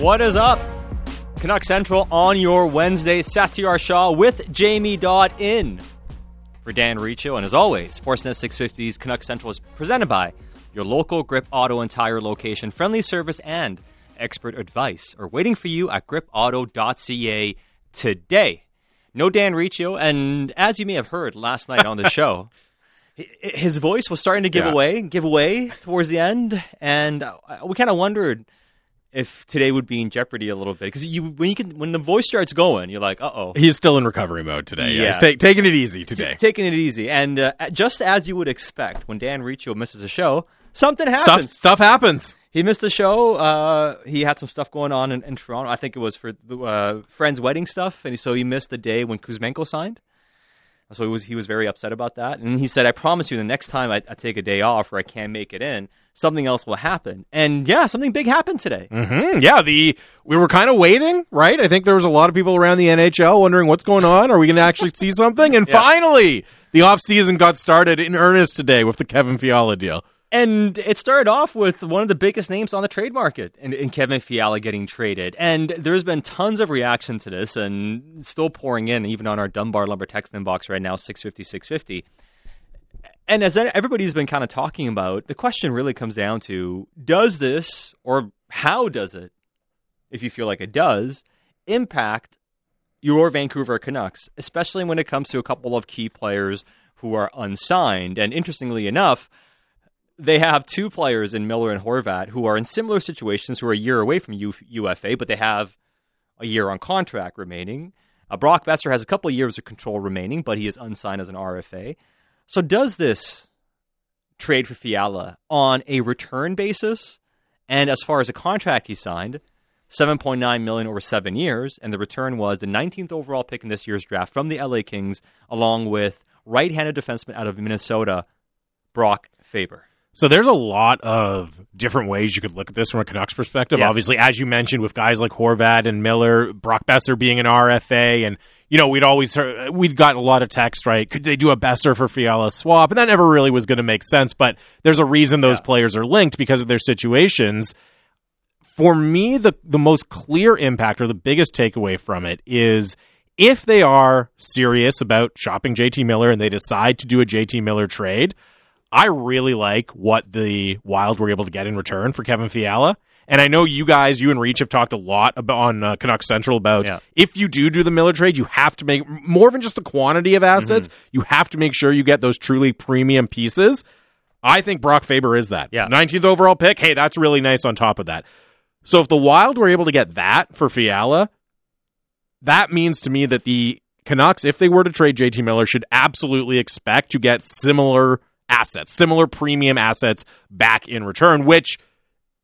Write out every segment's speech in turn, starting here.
What is up? Canuck Central on your Wednesday. Satiar Shah with Jamie Dodd in for Dan Riccio. And as always, Sportsnet 650's Canuck Central is presented by your local Grip Auto and Tire location. Friendly service and expert advice are waiting for you at gripauto.ca today. No Dan Riccio, and as you may have heard last night on the show, his voice was starting to give Yeah. away, give away towards the end, and uh, we kind of wondered if today would be in jeopardy a little bit because you when you can when the voice starts going, you're like, uh oh. He's still in recovery mode today. Yeah, Yeah. he's ta- taking it easy today. Taking it easy, and uh, just as you would expect, when Dan Riccio misses a show, something Stuff happens. stuff happens. He missed a show. Uh, he had some stuff going on in, in Toronto. I think it was for the uh, friend's wedding stuff, and so he missed the day when Kuzmenko signed. So he was he was very upset about that, and he said, "I promise you, the next time I, I take a day off or I can't make it in, something else will happen." And yeah, something big happened today. hmm Yeah, the we were kind of waiting, right? I think there was a lot of people around the NHL wondering what's going on. Are we going to actually see something? And finally, the off season got started in earnest today with the Kevin Fiala deal. And it started off with one of the biggest names on the trade market and, in Kevin Fiala getting traded. And there's been tons of reaction to this and still pouring in, even on our Dunbar Lumber text inbox right now, 650, 650. And as everybody's been kind of talking about, the question really comes down to does this, or how does it, if you feel like it does, impact your Vancouver Canucks, especially when it comes to a couple of key players who are unsigned? And interestingly enough, they have two players in Miller and Horvat who are in similar situations who are a year away from UFA, but they have a year on contract remaining. Uh, Brock Boeser has a couple of years of control remaining, but he is unsigned as an RFA. So does this trade for Fiala on a return basis? And as far as a contract he signed, 7.9 million over 7 years, and the return was the 19th overall pick in this year's draft from the LA Kings along with right-handed defenseman out of Minnesota, Brock Faber. So there's a lot of different ways you could look at this from a Canucks perspective. Yes. Obviously, as you mentioned, with guys like Horvat and Miller, Brock Boeser being an RFA, and you know we'd always heard, we'd got a lot of text right. Could they do a Boeser for Fiala swap? And that never really was going to make sense. But there's a reason those Yeah. players are linked because of their situations. For me, the the most clear impact or the biggest takeaway from it is if they are serious about shopping JT Miller and they decide to do a JT Miller trade. I really like what the Wild were able to get in return for Kevin Fiala. And I know you guys, you and Reach have talked a lot about on uh, Canuck Central about Yeah. if you do do the Miller trade, you have to make more than just the quantity of assets. You have to make sure you get those truly premium pieces. I think Brock Faber is that. Yeah. 19th overall pick. Hey, that's really nice on top of that. So if the Wild were able to get that for Fiala, that means to me that the Canucks, if they were to trade JT Miller, should absolutely expect to get similar assets, similar premium assets back in return, which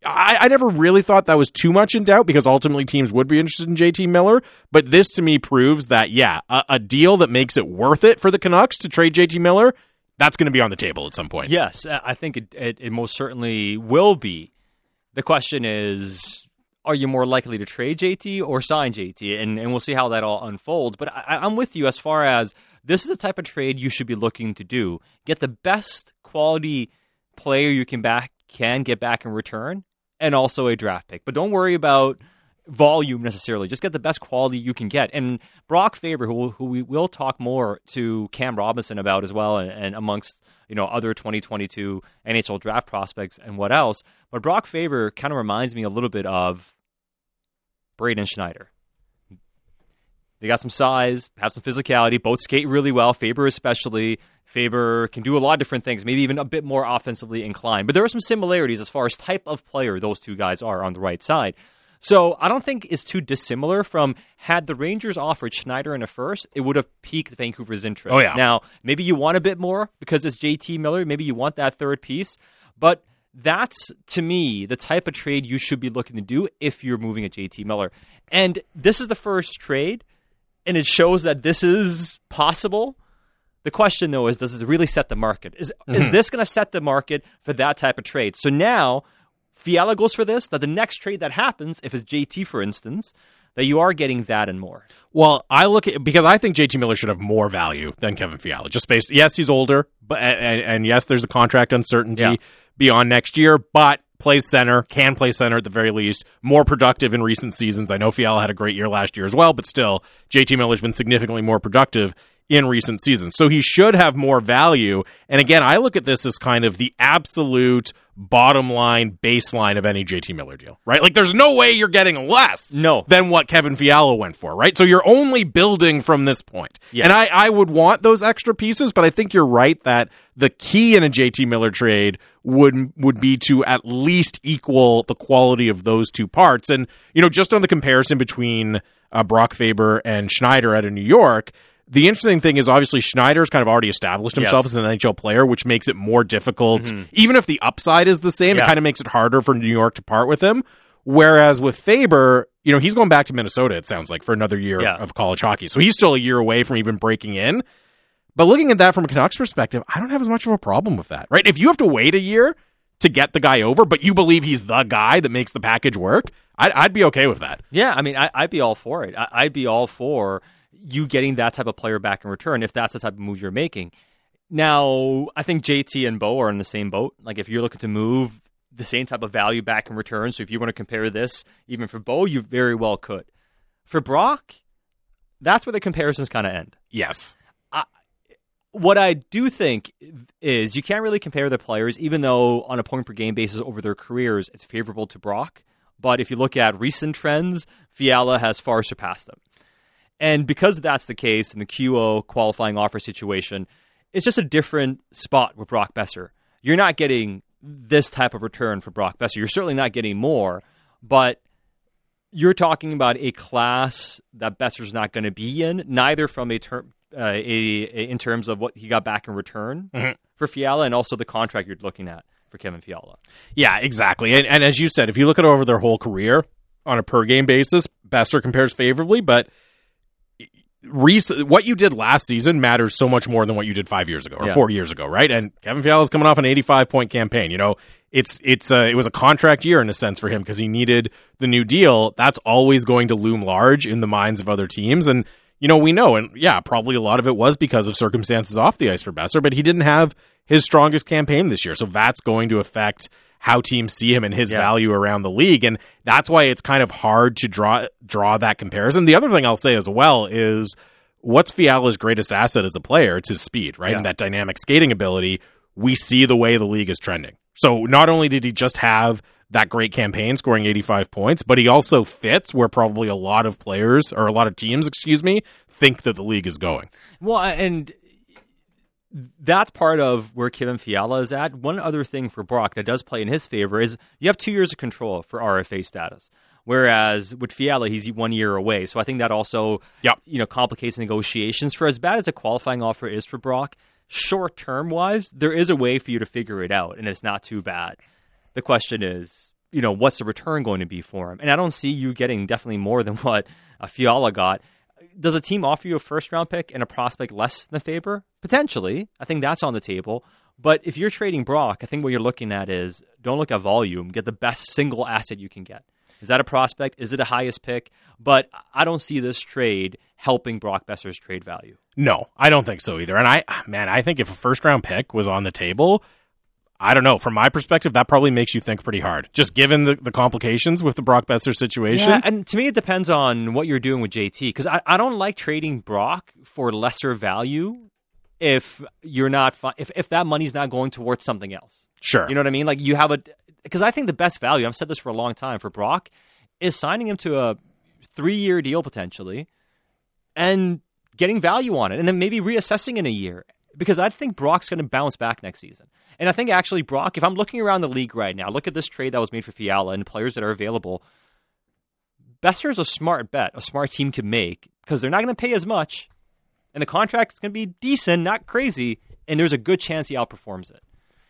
I, I never really thought that was too much in doubt because ultimately teams would be interested in JT Miller. But this to me proves that, yeah, a, a deal that makes it worth it for the Canucks to trade JT Miller, that's going to be on the table at some point. Yes, I I think it, it, it most certainly will be. The question is, are you more likely to trade JT or sign JT? And, and we'll see how that all unfolds. But I, I'm with you as far as this is the type of trade you should be looking to do. Get the best quality player you can back can get back in return, and also a draft pick. But don't worry about volume necessarily. Just get the best quality you can get. And Brock Faber, who, who we will talk more to Cam Robinson about as well, and, and amongst you know other 2022 NHL draft prospects and what else. But Brock Faber kind of reminds me a little bit of Braden Schneider. They got some size, have some physicality, both skate really well. Faber especially. Faber can do a lot of different things, maybe even a bit more offensively inclined. But there are some similarities as far as type of player those two guys are on the right side. So I don't think it's too dissimilar from had the Rangers offered Schneider in a first, it would have piqued Vancouver's interest. Oh, yeah. Now, maybe you want a bit more because it's JT Miller. Maybe you want that third piece. But that's, to me, the type of trade you should be looking to do if you're moving a JT Miller. And this is the first trade, and it shows that this is possible. The question, though, is does it really set the market? Is, is mm-hmm. this going to set the market for that type of trade? So now Fiala goes for this, that the next trade that happens, if it's JT, for instance, that you are getting that and more. Well, I look at because I think JT Miller should have more value than Kevin Fiala. Just based, yes, he's older, but and, and yes, there's the contract uncertainty Yeah. beyond next year. But plays center, can play center at the very least, more productive in recent seasons. I know Fiala had a great year last year as well, but still, JT Miller's been significantly more productive in recent seasons. So he should have more value. And again, I look at this as kind of the absolute bottom line baseline of any JT Miller deal, right? Like there's no way you're getting less No. than what Kevin Fiala went for, right? So you're only building from this point. Yes. And I, I would want those extra pieces, but I think you're right that the key in a JT Miller trade would would be to at least equal the quality of those two parts. And, you know, just on the comparison between uh, Brock Faber and Schneider out of New York, the interesting thing is obviously Schneider's kind of already established himself Yes. as an NHL player, which makes it more difficult. Mm-hmm. Even if the upside is the same, it kind of makes it harder for New York to part with him. Whereas with Faber, you know, he's going back to Minnesota, it sounds like, for another year Yeah. of college hockey. So he's still a year away from even breaking in. But looking at that from a Canucks perspective, I don't have as much of a problem with that, right? If you have to wait a year to get the guy over, but you believe he's the guy that makes the package work, I'd, I'd be okay with that. Yeah, I mean, I, I'd be all for it. I, I'd be all for you getting that type of player back in return if that's the type of move you're making. Now, I think JT and Bo are in the same boat. Like, if you're looking to move the same type of value back in return, so if you want to compare this, even for Bo, you very well could. For Brock, that's where the comparisons kind of end. Yes. What I do think is you can't really compare the players, even though on a point per game basis over their careers, it's favorable to Brock. But if you look at recent trends, Fiala has far surpassed them. And because that's the case in the QO qualifying offer situation, it's just a different spot with Brock Boeser. You're not getting this type of return for Brock Boeser. You're certainly not getting more, but you're talking about a class that Boeser's not going to be in, neither from a term, uh, a, a in terms of what he got back in return for Fiala, and also the contract you're looking at for Kevin Fiala. Yeah, exactly. And, and as you said, if you look at over their whole career on a per game basis, Boeser compares favorably, but rec- what you did last season matters so much more than what you did five years ago or Yeah. four years ago, right? And Kevin Fiala is coming off an 85 point campaign. You know, it's it's uh, it was a contract year in a sense for him because he needed the new deal. That's always going to loom large in the minds of other teams, and you know we know, and yeah, probably a lot of it was because of circumstances off the ice for Boeser, but he didn't have his strongest campaign this year, so that's going to affect how teams see him and his Yeah. value around the league, and that's why it's kind of hard to draw draw that comparison. The other thing I'll say as well is what's Fiala's greatest asset as a player? It's his speed, right? Yeah. And that dynamic skating ability. We see the way the league is trending. So not only did he just have that great campaign scoring 85 points, but he also fits where probably a lot of players or a lot of teams, excuse me, think that the league is going. Well, and that's part of where Kevin Fiala is at. One other thing for Brock that does play in his favor is you have two years of control for RFA status. Whereas with Fiala, he's one year away. So I think that also Yep. you know complicates negotiations. For as bad as a qualifying offer is for Brock, short term wise, there is a way for you to figure it out, and it's not too bad. The question is, you know, what's the return going to be for him? And I don't see you getting definitely more than what a Fiala got. Does a team offer you a first round pick and a prospect less than Faber? Potentially. I think that's on the table. But if you're trading Brock, I think what you're looking at is don't look at volume, get the best single asset you can get. Is that a prospect? Is it a highest pick? But I don't see this trade helping Brock Boeser's trade value. No, I don't think so either. And I, man, I think if a first round pick was on the table, I don't know. From my perspective, that probably makes you think pretty hard, just given the, the complications with the Brock Boeser situation. Yeah, and to me, it depends on what you're doing with JT because I, I don't like trading Brock for lesser value if you're not fi- if if that money's not going towards something else. Sure. You know what I mean? Like you have a because I think the best value. I've said this for a long time for Brock is signing him to a three year deal potentially and getting value on it, and then maybe reassessing in a year because I think Brock's going to bounce back next season. And I think actually Brock, if I'm looking around the league right now, look at this trade that was made for Fiala and players that are available. Boeser is a smart bet, a smart team could make because they're not going to pay as much, and the contract is going to be decent, not crazy, and there's a good chance he outperforms it.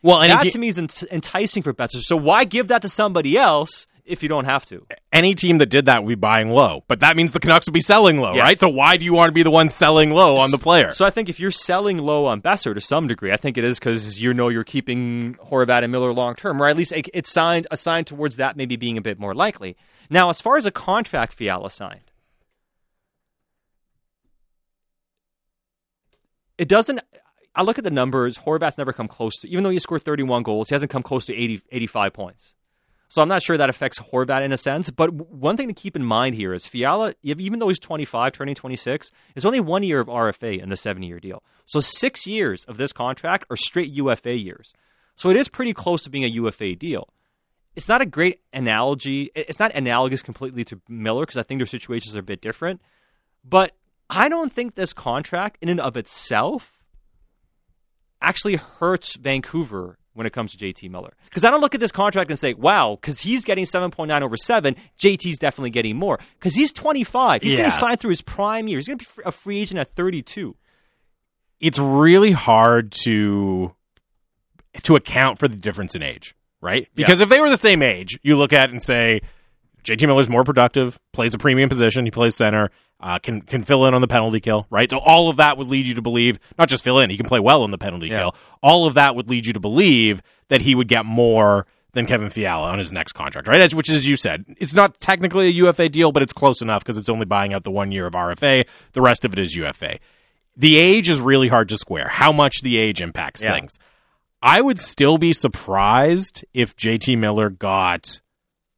well, any, That to me is enticing for Boeser. So why give that to somebody else if you don't have to? any team that did that would be buying low, but that means the Canucks would be selling low, Yes. right? So why do you want to be the one selling low on the player? So I think if you're selling low on Boeser to some degree, I think it is because you know you're keeping Horvat and Miller long term, or at least it's signed assigned towards that maybe being a bit more likely. Now, as far as a contract Fiala signed, it doesn't. I look at the numbers. Horvat's never come close to, even though he scored 31 goals, he hasn't come close to 80, 85 points. So I'm not sure that affects Horvat in a sense. But one thing to keep in mind here is Fiala, even though he's 25, turning 26, is only one year of RFA in the seven year deal. So six years of this contract are straight UFA years. So it is pretty close to being a UFA deal. It's not a great analogy. It's not analogous completely to Miller because I think their situations are a bit different. But I don't think this contract, in and of itself, actually hurts Vancouver when it comes to JT Miller. Because I don't look at this contract and say, wow, because he's getting 7.9 over 7, JT's definitely getting more. Because he's 25. He's Yeah. going to sign through his prime year. He's going to be a free agent at 32. It's really hard to to account for the difference in age, right? Because if they were the same age, you look at it and say JT Miller's more productive, plays a premium position, he plays center, uh, can can fill in on the penalty kill, right? So all of that would lead you to believe not just fill in, he can play well on the penalty Yeah. kill. All of that would lead you to believe that he would get more than Kevin Fiala on his next contract, right? As- Which, as you said, it's not technically a UFA deal, but it's close enough because it's only buying out the one year of RFA. The rest of it is UFA. The age is really hard to square. How much the age impacts Yeah. things. I would still be surprised if JT Miller got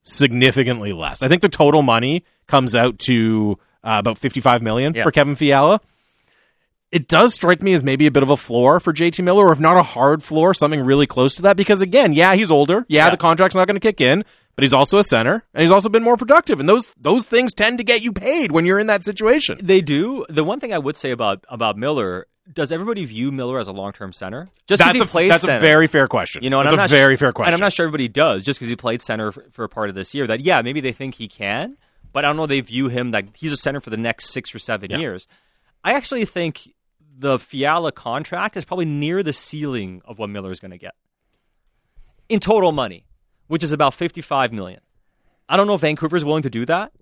significantly less. I think the total money comes out to uh, about 55 million Yeah. for Kevin Fiala. It does strike me as maybe a bit of a floor for JT Miller, or if not a hard floor, something really close to that. Because again, yeah, he's older. Yeah, Yeah. the contract's not going to kick in, but he's also a center, and he's also been more productive. And those those things tend to get you paid when you're in that situation. They do. The one thing I would say about, about Miller, does everybody view Miller as a long term center? Just because That's he a played that's center. a very fair question. You know, and that's I'm a not very su- fair question. And I'm not sure everybody does just because he played center for, for a part of this year. That yeah, maybe they think he can, but I don't know. They view him like he's a center for the next six or seven Yeah. years. I actually think the Fiala contract is probably near the ceiling of what Miller is going to get in total money, which is about 55 million. I don't know if Vancouver's willing to do that.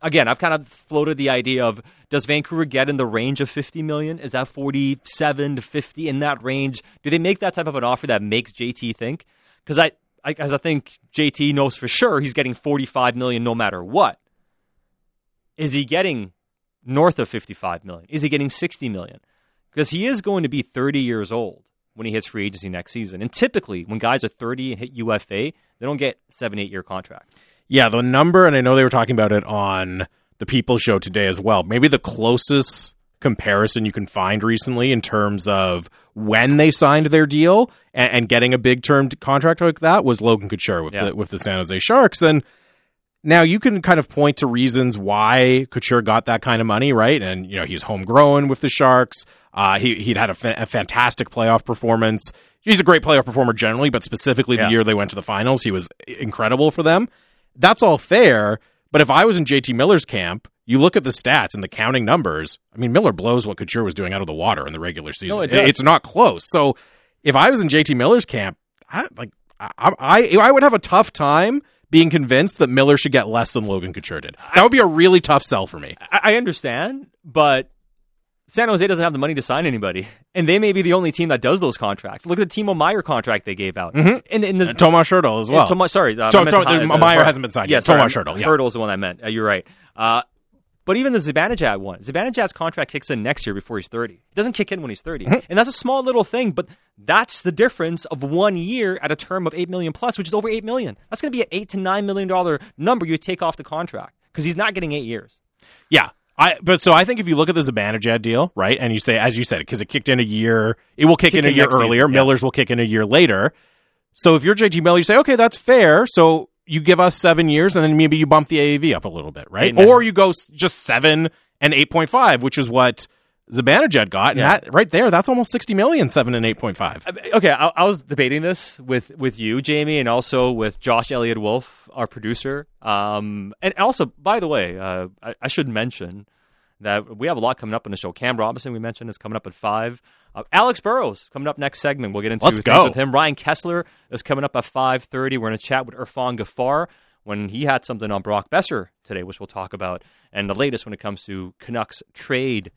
Again, I've kind of floated the idea of does Vancouver get in the range of 50 million? Is that 47 to 50 in that range? Do they make that type of an offer that makes JT think? Because I, I, as I think JT knows for sure he's getting 45 million no matter what. Is he getting north of 55 million? Is he getting 60 million? Because he is going to be 30 years old when he hits free agency next season. And typically, when guys are 30 and hit UFA, they don't get seven, eight year contracts. Yeah, the number, and I know they were talking about it on the People Show today as well. Maybe the closest comparison you can find recently in terms of when they signed their deal and, and getting a big term contract like that was Logan Couture with Yeah. the with the San Jose Sharks. And now you can kind of point to reasons why Couture got that kind of money, right? And you know he's homegrown with the Sharks. Uh, he he'd had a, fa- a fantastic playoff performance. He's a great playoff performer generally, but specifically the year they went to the finals, he was incredible for them. That's all fair. But if I was in JT Miller's camp, you look at the stats and the counting numbers. I mean, Miller blows what Couture was doing out of the water in the regular season. it. It's not close. So if I was in JT Miller's camp, I, like I, I, I would have a tough time being convinced that Miller should get less than Logan Couture did. That would be a really tough sell for me. I, I understand, but San Jose doesn't have the money to sign anybody, and they may be the only team that does those contracts. Look at the Timo Meier contract they gave out, Mhm. and, and the And Tomas Hertl as well. Tomas- sorry, uh, So- I meant so the- the- the- Meyer hasn't been signed Yeah, yet. Tomas Hertl, yeah. Hertl's the one I meant. Uh, you're right. But even the Zibanejad one, Zibanejad's contract kicks in next year before he's 30. It doesn't kick in when he's 30, Mm-hmm. and that's a small little thing, but that's the difference of one year at a term of eight million plus, which is over eight million. That's going to be an eight to nine million dollar number you take off the contract because he's not getting eight years. Yeah. I, but so I think if you look at the Zibanejad deal, right, and you say, as you said, because it kicked in a year, it will kick, Kick in a in year earlier. season, yeah. Miller's will kick in a year later. So if you're JT Miller, you say, okay, that's fair. So you give us seven years, and then maybe you bump the AAV up a little bit, right? Amen. Or you go just seven and eight point five, which is what Zibanejad got, and Yeah. that right there, that's almost sixty million, seven and eight point five. Okay, I, I was debating this with with you, Jamie, and also with Josh Elliott Wolf, our producer. Um, and also, by the way, uh, I, I should mention that we have a lot coming up on the show. Cam Robinson, we mentioned, is coming up at five. Uh, Alex Burrows coming up next segment. We'll get into Let's things go. with him. Ryan Kesler is coming up at five thirty. We're going to chat with Irfaan Gaffar when he had something on Brock Boeser today, which we'll talk about, and the latest when it comes to Canucks trade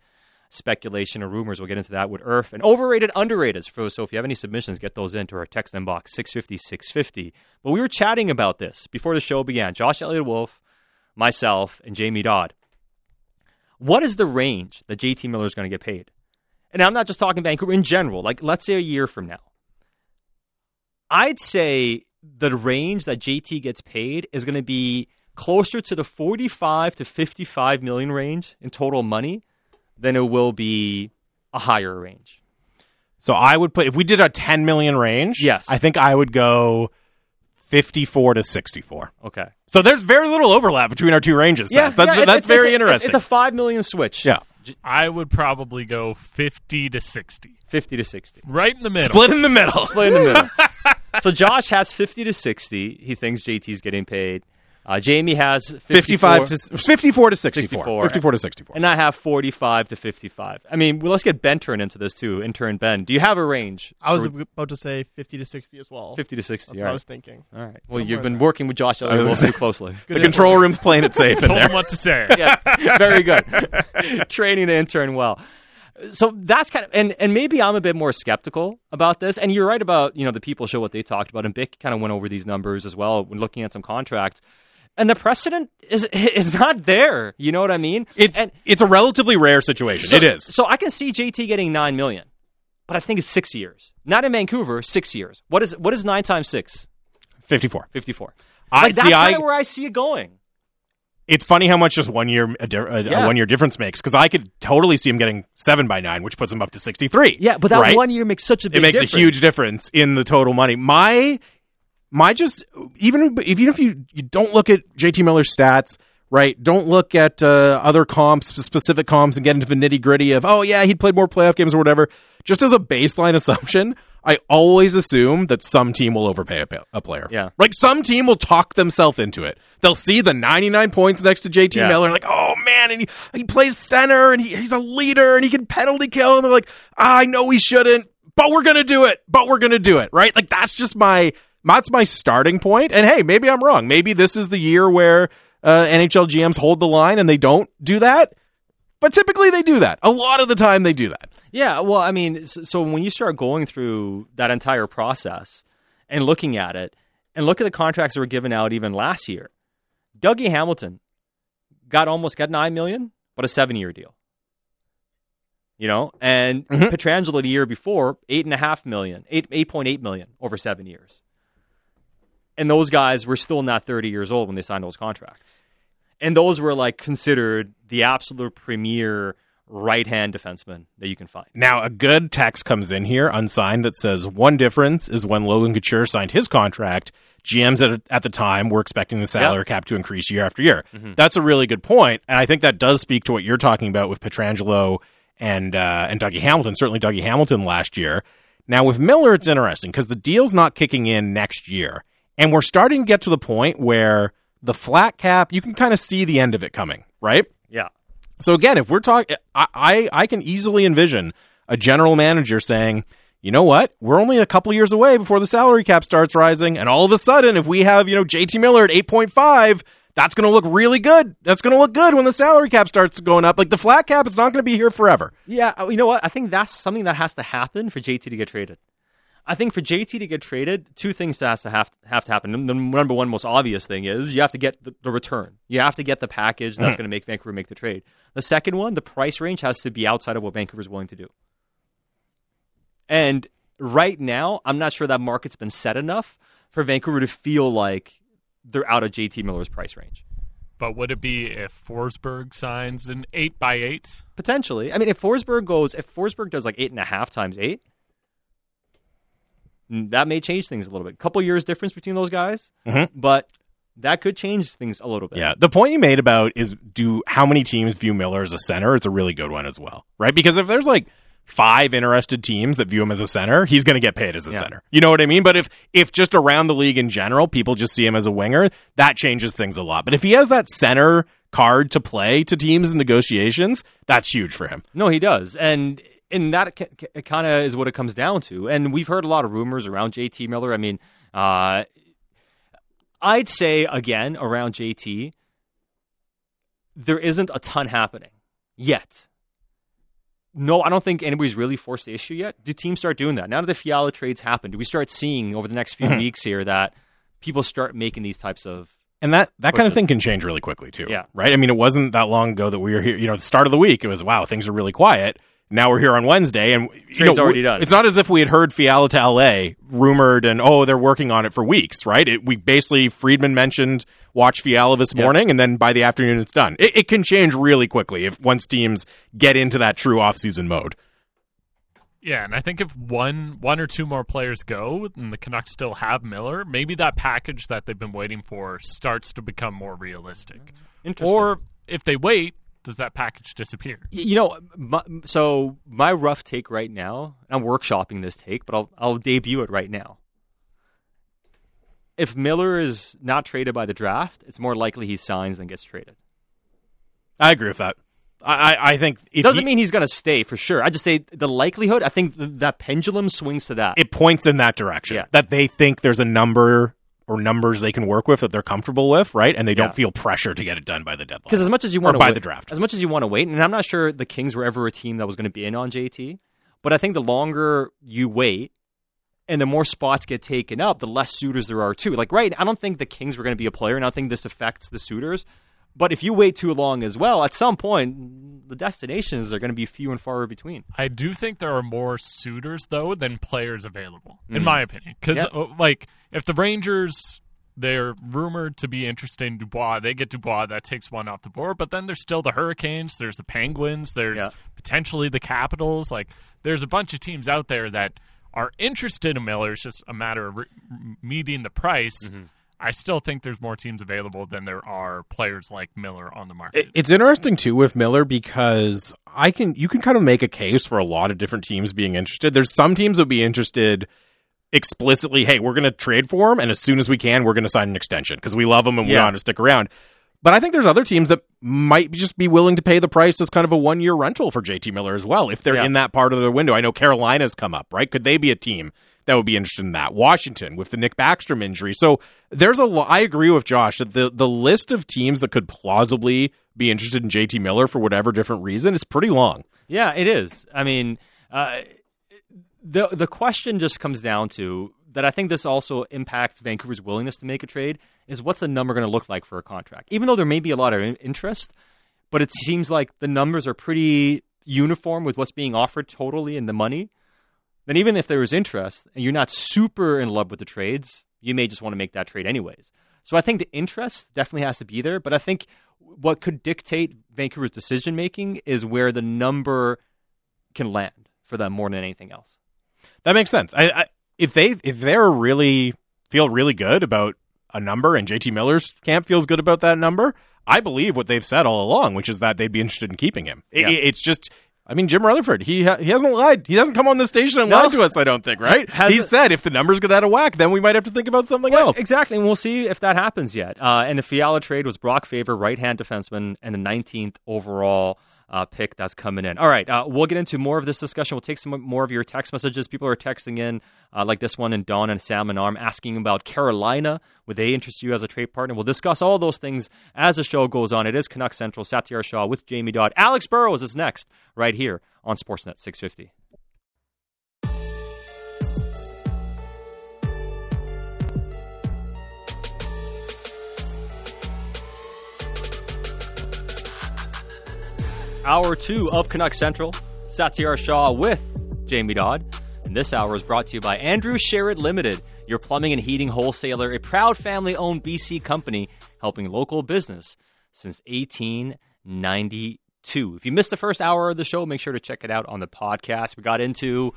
speculation or rumors. We'll get into that with Irf and overrated, underrated. So, so if you have any submissions, get those into our text inbox 650 650. But we were chatting about this before the show began. Josh Elliott Wolf, myself, and Jamie Dodd. What is the range that JT Miller is going to get paid? And I'm not just talking Vancouver in general. Like, let's say a year from now. I'd say the range that JT gets paid is going to be closer to the 45 to 55 million range in total money than it will be a higher range. So I would put if we did a 10 million range, Yes. I think I would go 54 to 64. Okay. So there's very little overlap between our two ranges. Seth. that's it- that's it's- very it's interesting. It's a 5 million switch. yeah, I would probably go 50 to 60. 50 to 60. Right in the middle. split in the middle. Split in the middle. so Josh has 50 to 60. He thinks JT's getting paid. Uh, Jamie has 55 to 54 to 64. 64. 54 to 64. and I have 45 to 55. I mean, well, let's get Ben turn into this too. Intern Ben, do you have a range? I was For about to say 50 to 60 as well. 50 to 60. That's all what I was thinking. All right. Well, Somewhere you've been there. working with Josh Elliott a was little too closely. the control room's playing it safe in Told there. him what to say. yes, very good. Training the intern well. So that's kind of, and, and maybe I'm a bit more skeptical about this. And you're right about, you know, the people show what they talked about. And Bick kind of went over these numbers as well when looking at some contracts. And the precedent is is not there. You know what I mean? It's and it's a relatively rare situation. so, it is. So I can see JT getting nine million, but I think it's six years. Not in Vancouver, six years. What is what is nine times six? 54. Fifty four. Like that's kind of where I see it going. it's funny how much just one year a, a, Yeah. a one year difference makes because I could totally see him getting seven by nine, which puts him up to 63. Yeah, but that right? one year makes such a big difference. it makes difference. a huge difference in the total money. My my just even if, even if you you don't look at JT Miller's stats, right? Don't look at uh, other comps, specific comps, and get into the nitty gritty of oh yeah he played more playoff games or whatever. Just as a baseline assumption, I always assume that some team will overpay a, a player. Yeah. like some team will talk themselves into it. They'll see the 99 points next to JT Yeah. Miller, like oh man, and he he plays center and he, he's a leader and he can penalty kill, and they're like ah, I know he shouldn't but we're gonna do it. But we're gonna do it, right? Like that's just my that's my starting point. And hey, maybe I'm wrong. Maybe this is the year where uh, NHL GMs hold the line and they don't do that. But typically they do that. A lot of the time they do that. Yeah, well, I mean, so, so when you start going through that entire process and looking at it, and look at the contracts that were given out even last year, Dougie Hamilton got almost got nine million, but a seven-year deal. You know, and Mhm. Pietrangelo the year before eight and a half million, eight eight point eight million over seven years, and those guys were still not thirty years old when they signed those contracts, and those were like considered the absolute premier right-hand defenseman that you can find. Now a good text comes in here unsigned that says one difference is when Logan Couture signed his contract. GMs at, at the time were expecting the salary cap to increase year after year. That's a really good point, and I think that does speak to what you're talking about with Pietrangelo and uh, and Dougie Hamilton. Certainly Dougie Hamilton last year. Now with Miller, it's interesting because the deal's not kicking in next year, and we're starting to get to the point where the flat cap you can kind of see the end of it coming, right? Yeah. So again, if we're talking, I, I can easily envision a general manager saying, you know what, we're only a couple years away before the salary cap starts rising, and all of a sudden, if we have you know JT Miller at eight point five. That's going to look really good. That's going to look good when the salary cap starts going up. Like the flat cap, it's not going to be here forever. Yeah, uh, you know what? I think that's something that has to happen for JT to get traded. I think for JT to get traded, two things has to have have to happen. The number one most obvious thing is you have to get the, the return. You have to get the package that's going to make Vancouver make the trade. The second one, the price range has to be outside of what Vancouver's willing to do. And right now, I'm not sure that market's been set enough for Vancouver to feel like they're out of JT Miller's price range. But would it be if Forsberg signs an 8 by 8 Potentially. I mean, if Forsberg goes, if Forsberg does like eight and a half times eight, mm, that may change things a little bit. Couple years difference between those guys, Mhm. but that could change things a little bit. Yeah, the point you made about is do how many teams view Miller as a center is a really good one as well, right? Because if there's like five interested teams that view him as a center, he's going to get paid as a Yeah. center. You know what I mean? But if if just around the league in general, people just see him as a winger, that changes things a lot. But if he has that center card to play to teams in negotiations, that's huge for him. No, he does, and and that kind of is what it comes down to. And we've heard a lot of rumors around JT Miller. I mean, uh, I'd say again around JT, there isn't a ton happening yet. No, I don't think anybody's really forced the issue yet. Do teams start doing that now that the Fiala trades happen? Do we start seeing over the next few Mhm. weeks here that people start making these types of And that, that kind of thing can change really quickly too. Yeah. Right? I mean, it wasn't that long ago that we were here, you know, at the start of the week, it was, wow, things are really quiet. Now we're here on Wednesday, and you Trade's know, already done. It's not as if we had heard Fiala to LA rumored and oh they're working on it for weeks, right? It, we basically Friedman mentioned watch Fiala this Yeah. morning, and then by the afternoon it's done. It, it can change really quickly if once teams get into that true offseason mode. Yeah, and I think if one one or two more players go and the Canucks still have Miller, maybe that package that they've been waiting for starts to become more realistic. Interesting. Or if they wait, does that package disappear? You know, my, so my rough take right now, I'm workshopping this take, but I'll I'll debut it right now. If Miller is not traded by the draft, it's more likely he signs than gets traded. I agree with that. I, I, I think It doesn't he- mean he's going to stay for sure. I just say the likelihood. I think th- that pendulum swings to that. it points in that direction Yeah. that they think there's a number or numbers they can work with that they're comfortable with, right? And they don't Yeah. feel pressure to get it done by the deadline. Because as much as you want to by wait, the draft. as much as you want to wait, and I'm not sure the Kings were ever a team that was going to be in on JT, but I think the longer you wait, and the more spots get taken up, the less suitors there are too. Like right, I don't think the Kings were going to be a player, and I don't think this affects the suitors. But if you wait too long as well, at some point, the destinations are going to be few and far between. I do think there are more suitors though than players available, in Mm. my opinion. Because Yeah. like if the Rangers they're rumored to be interested in Dubois, they get Dubois, that takes one off the board. But then there's still the Hurricanes, there's the Penguins, there's Yeah. potentially the Capitals. Like there's a bunch of teams out there that are interested in Miller. It's just a matter of re- meeting the price. Mm-hmm. I still think there's more teams available than there are players like Miller on the market. It's interesting too with Miller because I can you can kind of make a case for a lot of different teams being interested. There's some teams that would be interested explicitly, hey, we're going to trade for him, and as soon as we can, we're going to sign an extension because we love him and we Yeah. want to stick around. But I think there's other teams that might just be willing to pay the price as kind of a one year rental for JT Miller as well if they're Yeah. in that part of the window. I know Carolina's come up, right? Could they be a team that would be interested in that? Washington with the Nick Backstrom injury. So there's a lo- I agree with Josh that the the list of teams that could plausibly be interested in JT Miller for whatever different reason is pretty long. Yeah, it is. I mean, uh, the the question just comes down to that. I think this also impacts Vancouver's willingness to make a trade. Is what's the number going to look like for a contract? Even though there may be a lot of in- interest, but it seems like the numbers are pretty uniform with what's being offered totally in the money. Then even if there is interest and you're not super in love with the trades, you may just want to make that trade anyways. So I think the interest definitely has to be there, but I think what could dictate Vancouver's decision making is where the number can land for them more than anything else. That makes sense. I, I if they if they're really feel really good about a number and JT Miller's camp feels good about that number, I believe what they've said all along, which is that they'd be interested in keeping him. It- Yeah. it's just I mean, Jim Rutherford, he ha- he hasn't lied. He hasn't come on the station and No. lied to us. I don't think, right? Has he it- said if the numbers get out of whack, then we might have to think about something else. Exactly, and we'll see if that happens yet. Uh, and the Fiala trade was Brock Faber, right hand defenseman, and the 19th overall uh, pick that's coming in. All right, uh, we'll get into more of this discussion. We'll take some more of your text messages. People are texting in, uh, like this one, and Don and Sam and Arm asking about Carolina. Would they interest you as a trade partner? We'll discuss all those things as the show goes on. It is Canuck Central, Satiar Shah with Jamie Dodd. Alex Burrows is next, right here on Sportsnet 650. Hour two of Canuck Central. Satiar Shah with Jamie Dodd. And this hour is brought to you by Andrew Sheret Limited, your plumbing and heating wholesaler, a proud family owned BC company helping local business since 1892. If you missed the first hour of the show, make sure to check it out on the podcast. We got into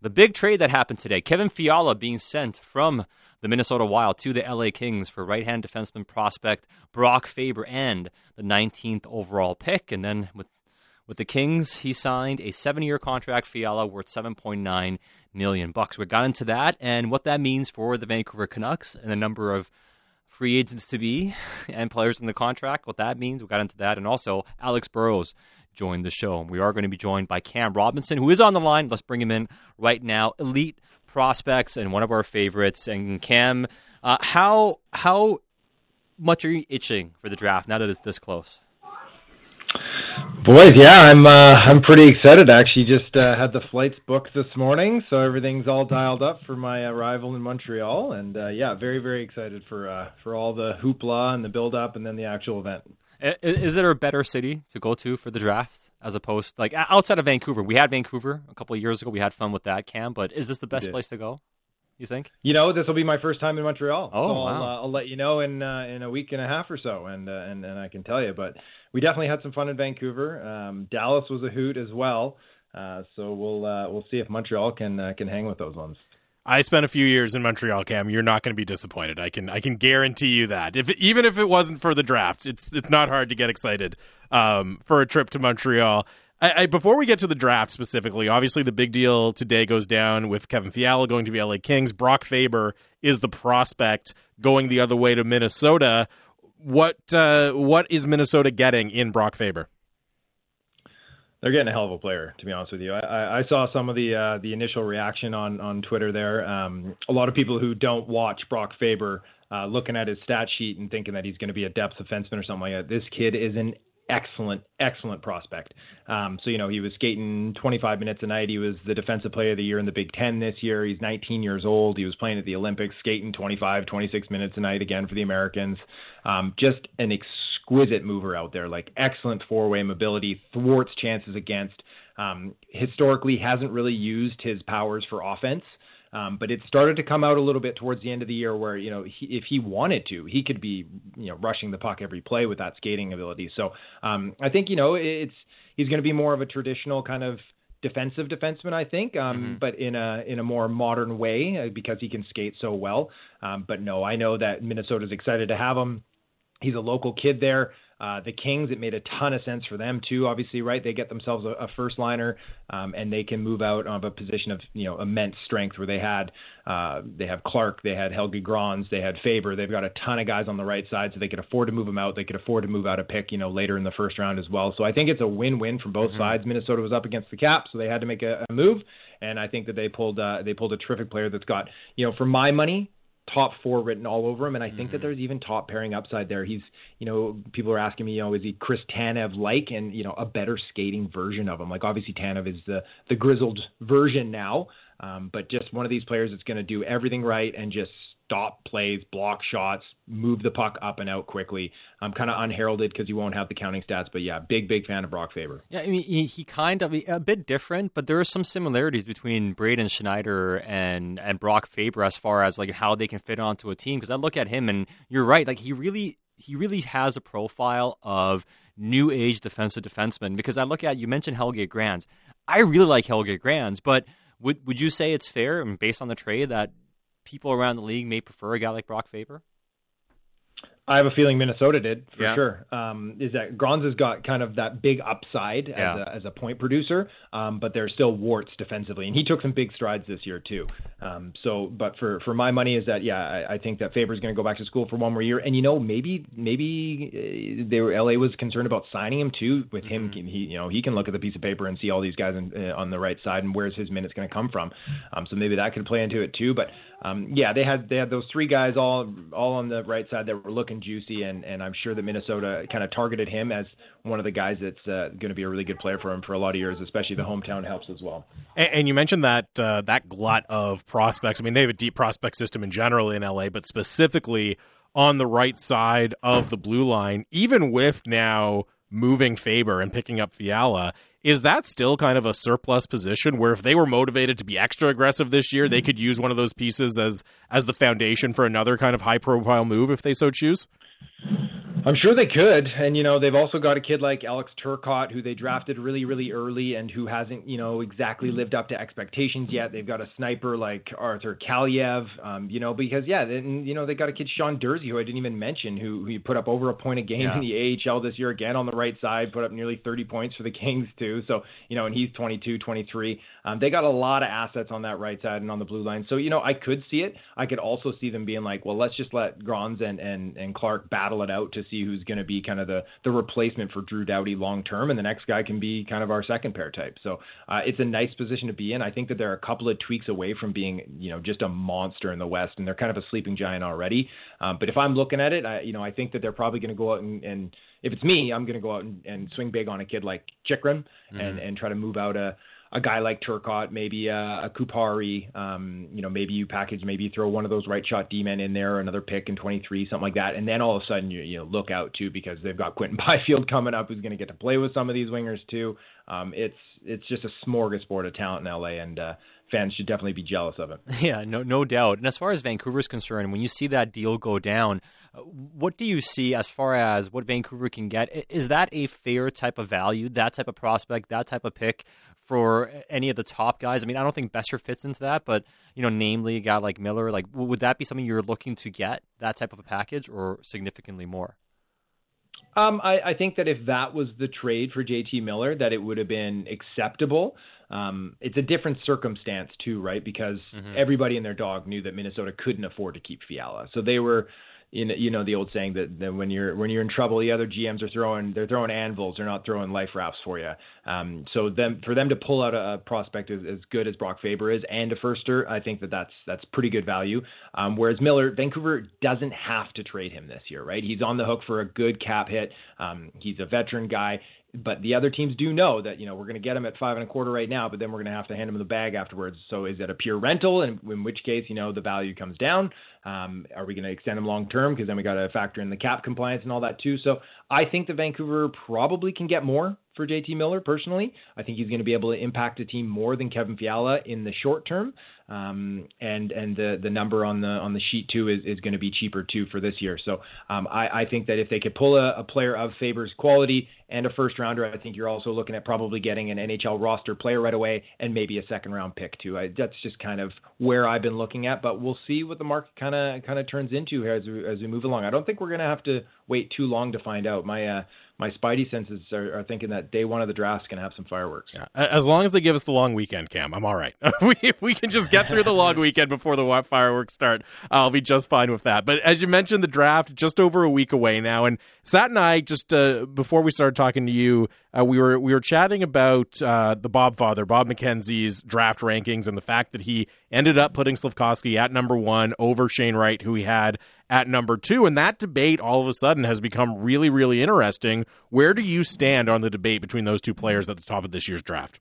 the big trade that happened today Kevin Fiala being sent from the Minnesota Wild to the LA Kings for right hand defenseman prospect Brock Faber and the 19th overall pick. And then with with the Kings, he signed a seven-year contract, Fiala, worth 7.9 million bucks. We got into that and what that means for the Vancouver Canucks and the number of free agents to be and players in the contract. What that means, we got into that, and also Alex Burrows joined the show. We are going to be joined by Cam Robinson, who is on the line. Let's bring him in right now. Elite prospects and one of our favorites. And Cam, uh, how how much are you itching for the draft now that it's this close? Boys, yeah, I'm uh, I'm pretty excited. I actually just uh, had the flights booked this morning, so everything's all dialed up for my arrival in Montreal, and uh, yeah, very very excited for uh, for all the hoopla and the build up, and then the actual event. Is it a better city to go to for the draft? as opposed like outside of Vancouver. We had Vancouver a couple of years ago. We had fun with that, Cam. But is this the best place to go? You think? You know, this will be my first time in Montreal. Oh, so wow. I'll, uh, I'll let you know in uh, in a week and a half or so, and uh, and and I can tell you. But we definitely had some fun in Vancouver. Um, Dallas was a hoot as well. Uh, so we'll uh, we'll see if Montreal can uh, can hang with those ones. I spent a few years in Montreal, Cam. You're not going to be disappointed. I can I can guarantee you that. If even if it wasn't for the draft, it's it's not hard to get excited um, for a trip to Montreal. I, I, before we get to the draft specifically, obviously the big deal today goes down with Kevin Fiala going to the LA Kings. Brock Faber is the prospect going the other way to Minnesota. What uh, what is Minnesota getting in Brock Faber? They're getting a hell of a player, to be honest with you. I, I saw some of the uh, the initial reaction on on Twitter there. Um, a lot of people who don't watch Brock Faber uh, looking at his stat sheet and thinking that he's going to be a depth defenseman or something like that. This kid is an excellent, excellent prospect. Um, so, you know, he was skating 25 minutes a night. He was the defensive player of the year in the Big Ten this year. He's 19 years old. He was playing at the Olympics, skating 25, 26 minutes a night again for the Americans. Um, just an exquisite mover out there, like excellent four way mobility, thwarts chances against. Um, historically, hasn't really used his powers for offense. Um, but it started to come out a little bit towards the end of the year where, you know, he, if he wanted to, he could be, you know, rushing the puck every play with that skating ability. So um, I think, you know, it's he's going to be more of a traditional kind of defensive defenseman, I think, um, mm-hmm. but in a in a more modern way uh, because he can skate so well. Um, but no, I know that Minnesota's excited to have him. He's a local kid there. Uh, the Kings, it made a ton of sense for them too. Obviously, right? They get themselves a, a first liner, um, and they can move out of a position of you know immense strength where they had uh, they have Clark, they had Helge Grans, they had Faber. They've got a ton of guys on the right side, so they could afford to move them out. They could afford to move out a pick, you know, later in the first round as well. So I think it's a win-win from both mm-hmm. sides. Minnesota was up against the cap, so they had to make a, a move, and I think that they pulled uh, they pulled a terrific player that's got you know for my money top four written all over him, and I think mm-hmm. that there's even top pairing upside there. He's, you know, people are asking me, you know, is he Chris Tanev like, and you know, a better skating version of him? Like obviously Tanev is the the grizzled version now, um, but just one of these players that's going to do everything right and just stop plays, block shots, move the puck up and out quickly. I'm kind of unheralded because you won't have the counting stats, but yeah, big big fan of Brock Faber. Yeah, I mean he, he kind of a bit different, but there are some similarities between Braden Schneider and and Brock Faber as far as like how they can fit onto a team. Because I look at him and you're right, like he really he really has a profile of new age defensive defenseman. Because I look at you mentioned Helge Grans, I really like Helge Grans, but would would you say it's fair, and based on the trade, that people around the league may prefer a guy like Brock Faber? I have a feeling Minnesota did for yeah. sure. Um, is that Grans has got kind of that big upside yeah. as, a, as a point producer, um, but there's still warts defensively, and he took some big strides this year too. Um, so, but for for my money is that yeah, I, I think that Faber's going to go back to school for one more year, and you know maybe maybe uh, they were LA was concerned about signing him too. With him, Mm-hmm. he you know he can look at the piece of paper and see all these guys in, uh, on the right side and where's his minutes going to come from. Um, so maybe that could play into it too. But um, yeah, they had they had those three guys all all on the right side that were looking juicy, and and I'm sure that Minnesota kind of targeted him as one of the guys that's uh, going to be a really good player for him for a lot of years, especially the hometown helps as well. And, and you mentioned that uh, that glut of prospects. I mean, they have a deep prospect system in general in LA, but specifically on the right side of the blue line, even with now moving Faber and picking up Fiala, is that still kind of a surplus position where if they were motivated to be extra aggressive this year, they mm-hmm. could use one of those pieces as as the foundation for another kind of high profile move if they so choose? I'm sure they could, and you know they've also got a kid like Alex Turcotte who they drafted really, really early and who hasn't you know exactly lived up to expectations yet. They've got a sniper like Arthur Kaliyev, um, you know because yeah, then you know they got a kid Sean Durzi who I didn't even mention who who put up over a point a game Yeah. in the AHL this year again on the right side, put up nearly 30 points for the Kings too. So you know and he's 22, 23. Um, they got a lot of assets on that right side and on the blue line. So you know I could see it. I could also see them being like, well, let's just let Grans and and and Clark battle it out to see who's going to be kind of the the replacement for Drew Doughty long term, and the next guy can be kind of our second pair type. So uh, it's a nice position to be in. I think that they're a couple of tweaks away from being you know just a monster in the West, and they're kind of a sleeping giant already. Um, but if I'm looking at it, I, you know I think that they're probably going to go out and, and if it's me, I'm going to go out and, and swing big on a kid like Chychrun and and try to move out a a guy like Turcotte, maybe a, a Kupari. Um, you know, maybe you package, maybe you throw one of those right shot D men in there, another pick in 23, something like that, and then all of a sudden you you know look out too because they've got Quinton Byfield coming up, who's going to get to play with some of these wingers too. Um, it's it's just a smorgasbord of talent in LA, and uh, fans should definitely be jealous of it. Yeah, no, no doubt. And as far as Vancouver's concerned, when you see that deal go down, uh, what do you see as far as what Vancouver can get? Is that a fair type of value, that type of prospect, that type of pick for any of the top guys? I mean, I don't think Boeser fits into that, but you know, namely a guy like Miller, like would that be something you're looking to get that type of a package, or significantly more? Um, I, I think that if that was the trade for JT Miller, that it would have been acceptable. Um, it's a different circumstance too, right? Because mm-hmm. everybody and their dog knew that Minnesota couldn't afford to keep Fiala, so they were you know, you know the old saying that, that when you're when you're in trouble, the other GMs are throwing they're throwing anvils, they're not throwing life rafts for you. Um, so them for them to pull out a, a prospect as, as good as Brock Faber is and a firster, I think that that's that's pretty good value. Um, whereas Miller, Vancouver doesn't have to trade him this year, right? He's on the hook for a good cap hit. Um, he's a veteran guy but the other teams do know that you know we're going to get him at five and a quarter right now, but then we're going to have to hand him the bag afterwards. So is it a pure rental, and in which case you know the value comes down? Um, are we going to extend him long term? Because then we got to factor in the cap compliance and all that too. So I think the Vancouver probably can get more for JT Miller personally. I think he's going to be able to impact a team more than Kevin Fiala in the short term. Um, and and the the number on the on the sheet too is, is going to be cheaper too for this year. So um, I, I think that if they could pull a, a player of Faber's quality and a first rounder, I think you're also looking at probably getting an NHL roster player right away and maybe a second round pick too. I, that's just kind of where I've been looking at, but we'll see what the market kind of kind of turns into here as we, as we move along. I don't think we're going to have to wait too long to find out. My uh, my spidey senses are, are, thinking that day one of the draft's going to have some fireworks. Yeah. As long as they give us the long weekend, Cam, I'm all right. we, if we can just get through the long weekend before the fireworks start, I'll be just fine with that. But as you mentioned, the draft just over a week away now, and Sat and I just uh, before we started talking to you, uh, we were we were chatting about uh, the Bob father, Bob McKenzie's draft rankings, and the fact that he ended up putting Slafkovsky at number one over Shane Wright, who he had at number two. And that debate all of a sudden has become really, really interesting. Where do you stand on the debate between those two players at the top of this year's draft?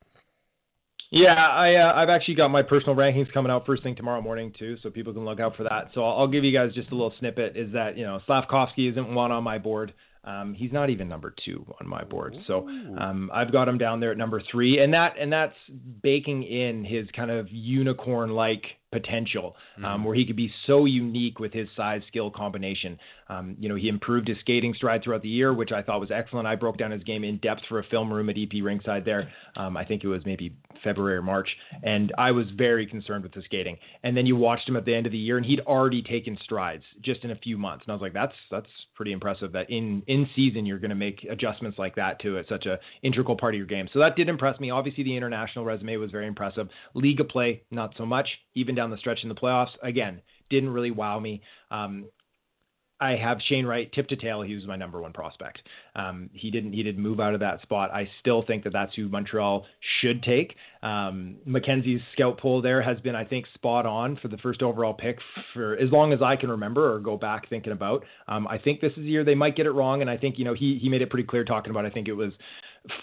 Yeah, I uh, I've actually got my personal rankings coming out first thing tomorrow morning too, so people can look out for that. So I'll, I'll give you guys just a little snippet. Is that you know Slafkovsky isn't one on my board. Um, he's not even number two on my board, so um, I've got him down there at number three, and that and that's baking in his kind of unicorn-like potential, um, mm-hmm. where he could be so unique with his size skill combination. Um, you know, he improved his skating stride throughout the year, which I thought was excellent. I broke down his game in depth for a film room at EP Ringside there. Um, I think it was maybe February or March, and I was very concerned with the skating. And then you watched him at the end of the year, and he'd already taken strides just in a few months. And I was like, that's that's pretty impressive. That in in season you're going to make adjustments like that to it, such a integral part of your game. So that did impress me. Obviously, the international resume was very impressive. League of play, not so much. Even down the stretch in the playoffs, again, didn't really wow me. Um, I have Shane Wright tip to tail. He was my number one prospect. Um, he didn't he didn't move out of that spot. I still think that that's who Montreal should take. Um, McKenzie's scout poll there has been I think spot on for the first overall pick for as long as I can remember or go back thinking about. Um, I think this is the year they might get it wrong, and I think you know he he made it pretty clear talking about I think it was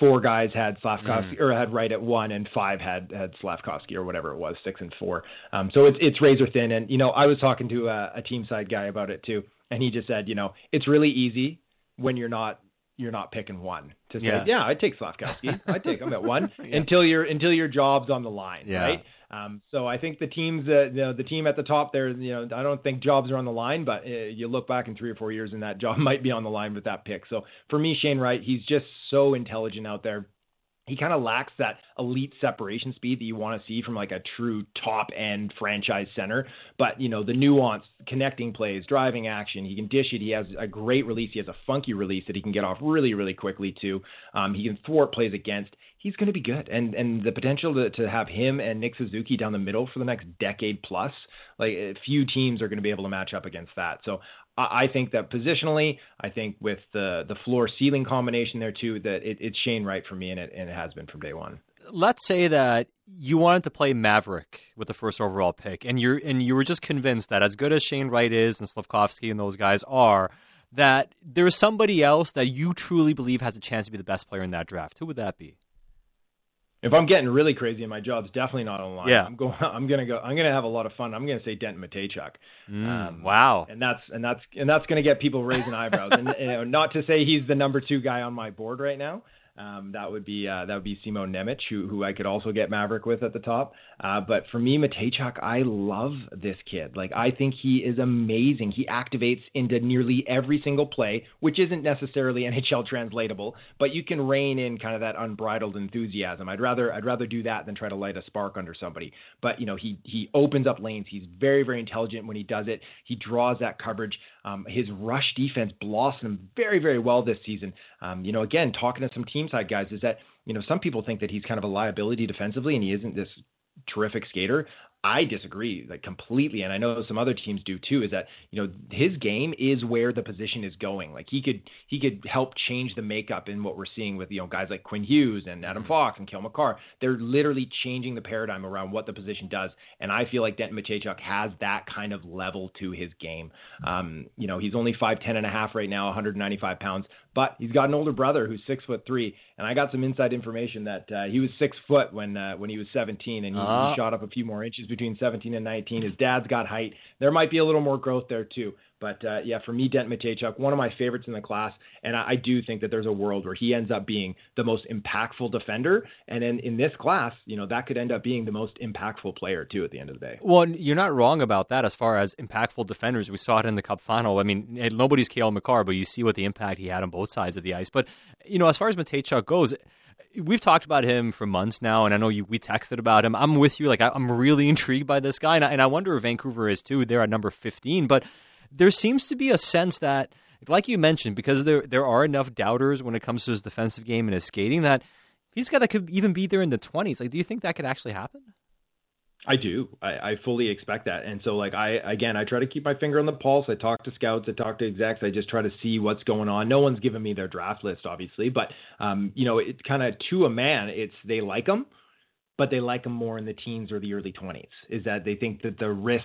four guys had Slafkovsky mm. or had Wright at one and five had had Slafkovsky or whatever it was, six and four. Um, so it's it's razor thin. And you know, I was talking to a, a team side guy about it too, and he just said, you know, it's really easy when you're not you're not picking one to say, yeah, yeah I'd take Slafkovsky, I'd take him at one yeah. until your until your job's on the line, yeah. right? Um, so I think the teams that you know, the team at the top there, you know, I don't think jobs are on the line, but uh, you look back in three or four years and that job might be on the line with that pick. So for me, Shane Wright, he's just so intelligent out there he kind of lacks that elite separation speed that you want to see from like a true top end franchise center. But you know the nuance, connecting plays, driving action. He can dish it. He has a great release. He has a funky release that he can get off really, really quickly too. Um, he can thwart plays against he's going to be good. And and the potential to, to have him and Nick Suzuki down the middle for the next decade plus, like few teams are going to be able to match up against that. So I, I think that positionally, I think with the the floor ceiling combination there too, that it, it's Shane Wright for me, and it and it has been from day one. Let's say that you wanted to play Maverick with the first overall pick, and you're and you were just convinced that as good as Shane Wright is and Slafkovsky and those guys are, that there's somebody else that you truly believe has a chance to be the best player in that draft. Who would that be? If I'm getting really crazy and my job's definitely not online, Yeah. I'm going. I'm gonna go. I'm gonna have a lot of fun. I'm gonna say Denton Mateychuk. Mm, wow. and that's and that's and that's going to get people raising eyebrows. and you know, not to say he's the number two guy on my board right now. Um, that would be uh, that would be Simon Nemec, who who I could also get Maverick with at the top. Uh, but for me, Mateychuk, I love this kid. Like I think he is amazing. He activates into nearly every single play, which isn't necessarily NHL translatable, but you can rein in kind of that unbridled enthusiasm. I'd rather I'd rather do that than try to light a spark under somebody. But you know, he he opens up lanes. He's very very intelligent when he does it. He draws that coverage. Um, his rush defense blossomed very very well this season. Um, you know, again, talking to some team side guys is that you know some people think that he's kind of a liability defensively and he isn't this terrific skater. I disagree like completely, and I know some other teams do too. Is that you know his game is where the position is going. Like he could he could help change the makeup in what we're seeing with you know guys like Quinn Hughes and Adam Fox and Cale Makar. They're literally changing the paradigm around what the position does, and I feel like Denton Mateychuk has that kind of level to his game. Um, you know he's only five ten and a half right now, 195 pounds, but he's got an older brother who's six foot three, and I got some inside information that uh, he was six foot when uh, when he was 17, and he, Ah. he shot up a few more inches between 17 and 19. His dad's got height. There might be a little more growth there too. But uh, yeah, for me, Dent Mateychuk, one of my favorites in the class, and I, I do think that there's a world where he ends up being the most impactful defender, and in in this class, you know, that could end up being the most impactful player too at the end of the day. Well, you're not wrong about that as far as impactful defenders. We saw it in the Cup final. I mean, nobody's Cale Makar, but you see what the impact he had on both sides of the ice. But, you know, as far as Mateychuk goes, we've talked about him for months now, and I know you we texted about him. I'm with you. Like, I, I'm really intrigued by this guy, and I, and I wonder if Vancouver is too. They're at number 15, but there seems to be a sense that, like you mentioned, because there there are enough doubters when it comes to his defensive game and his skating that he's got that could even be there in the 20s. Like, do you think that could actually happen? I do. I, I fully expect that. And so like I again I try to keep my finger on the pulse. I talk to scouts, I talk to execs, I just try to see what's going on. No one's given me their draft list obviously, but um you know, it's kind of to a man, it's they like him, but they like him more in the teens or the early 20s. Is that they think that the risk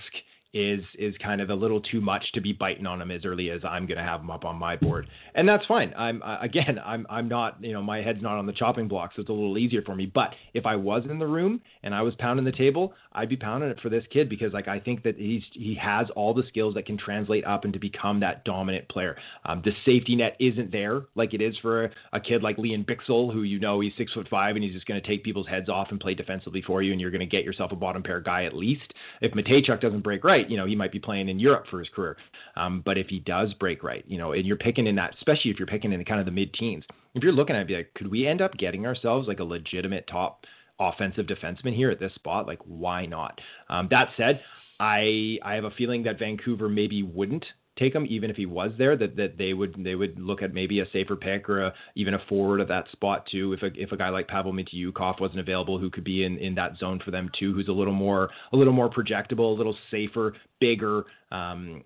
is is kind of a little too much to be biting on him as early as I'm going to have him up on my board, and that's fine. I'm uh, again, I'm I'm not you know my head's not on the chopping block, so it's a little easier for me. But if I was in the room and I was pounding the table, I'd be pounding it for this kid because like I think that he's he has all the skills that can translate up and to become that dominant player. Um, the safety net isn't there like it is for a, a kid like Lian Bichsel, who you know he's six foot five and he's just going to take people's heads off and play defensively for you, and you're going to get yourself a bottom pair guy at least. If Mateychuk doesn't break right, you know he might be playing in Europe for his career. Um, but if he does break right, you know, and you're picking in that, especially if you're picking in kind of the mid teens, if you're looking at it, be like, could we end up getting ourselves like a legitimate top offensive defenseman here at this spot? Like, why not? Um, that said, I I have a feeling that Vancouver maybe wouldn't take him even if he was there that that they would they would look at maybe a safer pick or a, even a forward at that spot too. If a if a guy like Pavel Mintyukov wasn't available who could be in in that zone for them too who's a little more a little more projectable a little safer bigger um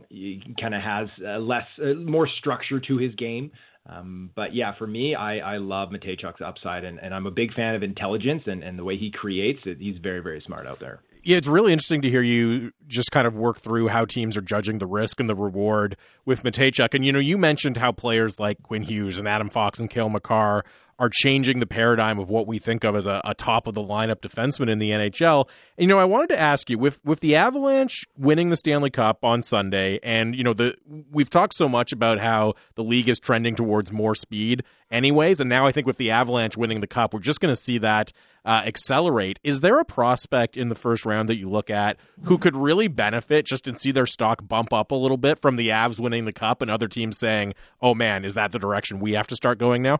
kind of has uh, less uh, more structure to his game um, but yeah, for me, I, I love Mateychuk's upside, and, and I'm a big fan of intelligence and, and the way he creates it. He's very, very smart out there. Yeah, it's really interesting to hear you just kind of work through how teams are judging the risk and the reward with Mateychuk. And, you know, you mentioned how players like Quinn Hughes and Adam Fox and Cale Makar are changing the paradigm of what we think of as a, a top of the lineup defenseman in the NHL. And, you know, I wanted to ask you with with the Avalanche winning the Stanley Cup on Sunday, and you know, the we've talked so much about how the league is trending towards more speed, anyways, and now I think with the Avalanche winning the Cup, we're just going to see that uh, accelerate. Is there a prospect in the first round that you look at who could really benefit just and see their stock bump up a little bit from the Avs winning the Cup and other teams saying, "Oh man, is that the direction we have to start going now?"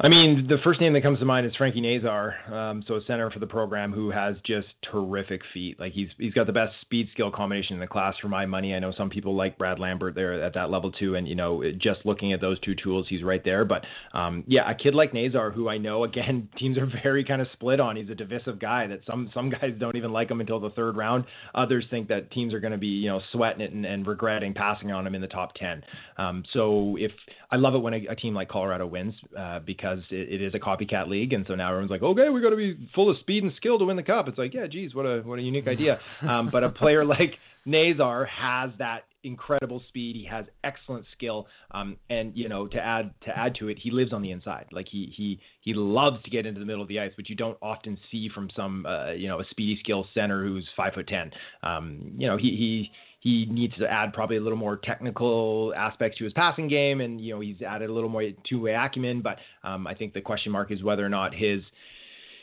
I mean, the first name that comes to mind is Frankie Nazar, um, so a center for the program who has just terrific feet. Like he's he's got the best speed skill combination in the class for my money. I know some people like Brad Lambert there at that level too, and you know, just looking at those two tools, he's right there. But um, yeah, a kid like Nazar, who I know again teams are very kind of split on. He's a divisive guy that some some guys don't even like him until the third round. Others think that teams are going to be you know sweating it and, and regretting passing on him in the top ten. Um, so if I love it when a, a team like Colorado wins uh, because it, it is a copycat league, and so now everyone's like, okay, we got to be full of speed and skill to win the cup. It's like, yeah, geez, what a what a unique idea. Um, but a player like Nazar has that incredible speed. He has excellent skill, um, and you know to add to add to it, he lives on the inside. Like he he he loves to get into the middle of the ice, which you don't often see from some uh, you know a speedy skill center who's five foot ten. Um, you know he he he needs to add probably a little more technical aspects to his passing game, and you know he's added a little more two-way acumen. But um, I think the question mark is whether or not his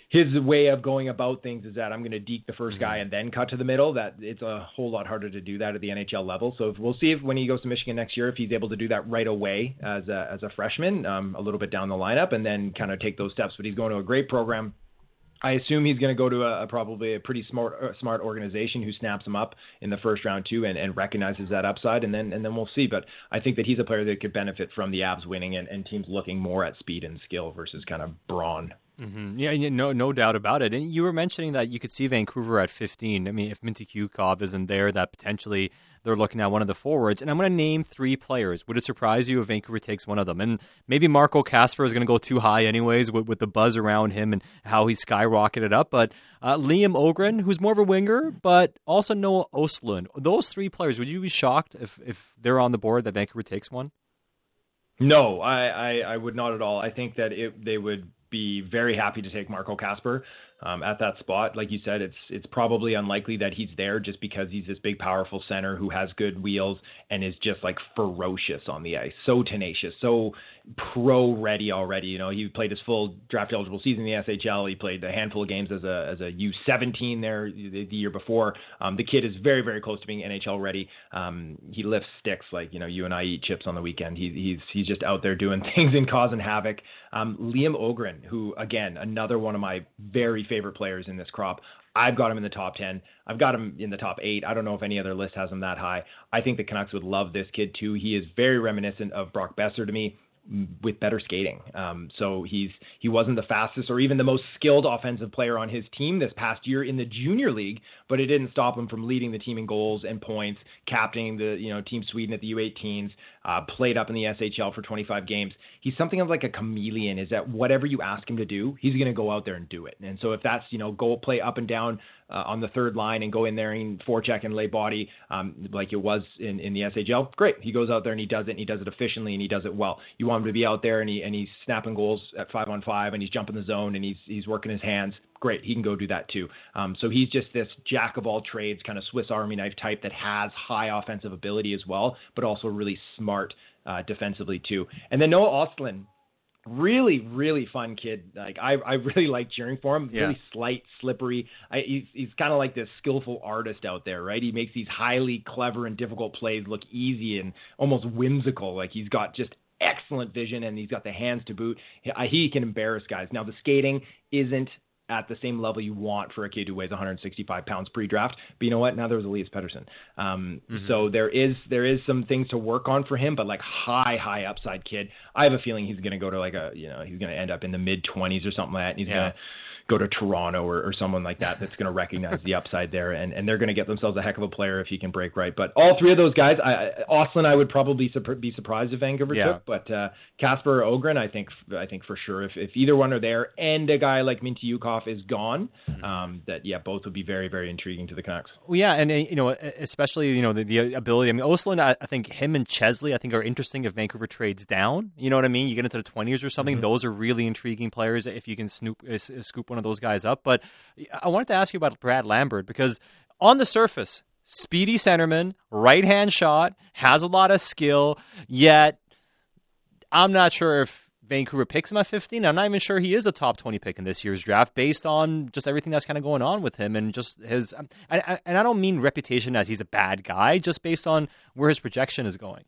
his way of going about things is that I'm going to deke the 1st guy mm-hmm. and then cut to the middle. That it's a whole lot harder to do that at the NHL level. So if, we'll see if when he goes to Michigan next year, if he's able to do that right away as a as a freshman, um, a little bit down the lineup, and then kind of take those steps. But he's going to a great program. I assume he's going to go to a, probably a pretty smart uh, smart organization who snaps him up in the first round too and, and recognizes that upside and then and then we'll see. But I think that he's a player that could benefit from the Avs winning and, and teams looking more at speed and skill versus kind of brawn. Mm-hmm. Yeah, no, no doubt about it. And you were mentioning that you could see Vancouver at 15. I mean, if Mintyukov isn't there, that potentially they're looking at one of the forwards. And I'm going to name three players. Would it surprise you if Vancouver takes one of them? And maybe Marco Kasper is going to go too high, anyways, with, with the buzz around him and how he skyrocketed up. But uh, Liam Öhgren, who's more of a winger, but also Noah Ostlund. Those three players, would you be shocked if if they're on the board that Vancouver takes one? No, I, I, I would not at all. I think that it, they would be very happy to take Marco Kasper um, at that spot. Like you said, it's it's probably unlikely that he's there just because he's this big, powerful center who has good wheels and is just like ferocious on the ice, so tenacious, so pro ready already. You know, he played his full draft eligible season in the SHL. He played a handful of games as a as a U17 there the, the year before. Um, the kid is very very close to being NHL ready. Um, he lifts sticks like you know you and I eat chips on the weekend. He, he's he's just out there doing things and causing havoc. Um, Liam Öhgren, who again another one of my very favorite players in this crop. I've got him in the top 10. I've got him in the top eight. I don't know if any other list has him that high. I think the Canucks would love this kid too. He is very reminiscent of Brock Boeser to me with better skating. Um, so he's he wasn't the fastest or even the most skilled offensive player on his team this past year in the junior league, but it didn't stop him from leading the team in goals and points, captaining the you know team Sweden at the U18s, uh, played up in the SHL for 25 games. He's something of like a chameleon. Is that whatever you ask him to do, he's going to go out there and do it. And so if that's you know go play up and down uh, on the third line and go in there and forecheck and lay body um, like it was in, in the SHL, great. He goes out there and he does it and he does it efficiently and he does it well. You want him to be out there and he and he's snapping goals at five on five and he's jumping the zone and he's he's working his hands. Great, he can go do that too. Um, so he's just this jack of all trades, kind of Swiss Army knife type that has high offensive ability as well, but also really smart uh, defensively too. And then Noah Ostlund, really really fun kid. Like i i really like cheering for him. Yeah. really slight slippery. I, he's he's kind of like this skillful artist out there right? He makes these highly clever and difficult plays look easy and almost whimsical. Like he's got just excellent vision and he's got the hands to boot. He, he can embarrass guys. Now the skating isn't at the same level you want for a kid who weighs 165 pounds pre-draft. But you know what? Now there's Elias Pettersson. Um, mm-hmm. So there is there is some things to work on for him, but like high high upside kid. I have a feeling he's going to go to like a you know he's going to end up in the mid 20s or something like that. And he's yeah. going to go to Toronto or, or someone like that that's going to recognize the upside there, and, and they're going to get themselves a heck of a player if he can break right. But all three of those guys, I, I would probably be surprised if Vancouver yeah. took, but uh, Kasper or Öhgren, I think I think for sure if, if either one are there and a guy like Mintyukov is gone, mm-hmm. um, that yeah, both would be very very intriguing to the Canucks. Well, yeah, and uh, you know especially you know the, the ability. I mean, Ostlund, I, I, think him and Chesley, I think are interesting if Vancouver trades down. You know what I mean? You get into the twenties or something; mm-hmm. those are really intriguing players if you can snoop uh, scoop one of those guys up. But I wanted to ask you about Brad Lambert because on the surface, speedy centerman, right hand shot, has a lot of skill, yet I'm not sure if Vancouver picks him at 15. I'm not even sure he is a top 20 pick in this year's draft based on just everything that's kind of going on with him and just his. and I don't mean reputation as he's a bad guy, just based on where his projection is going.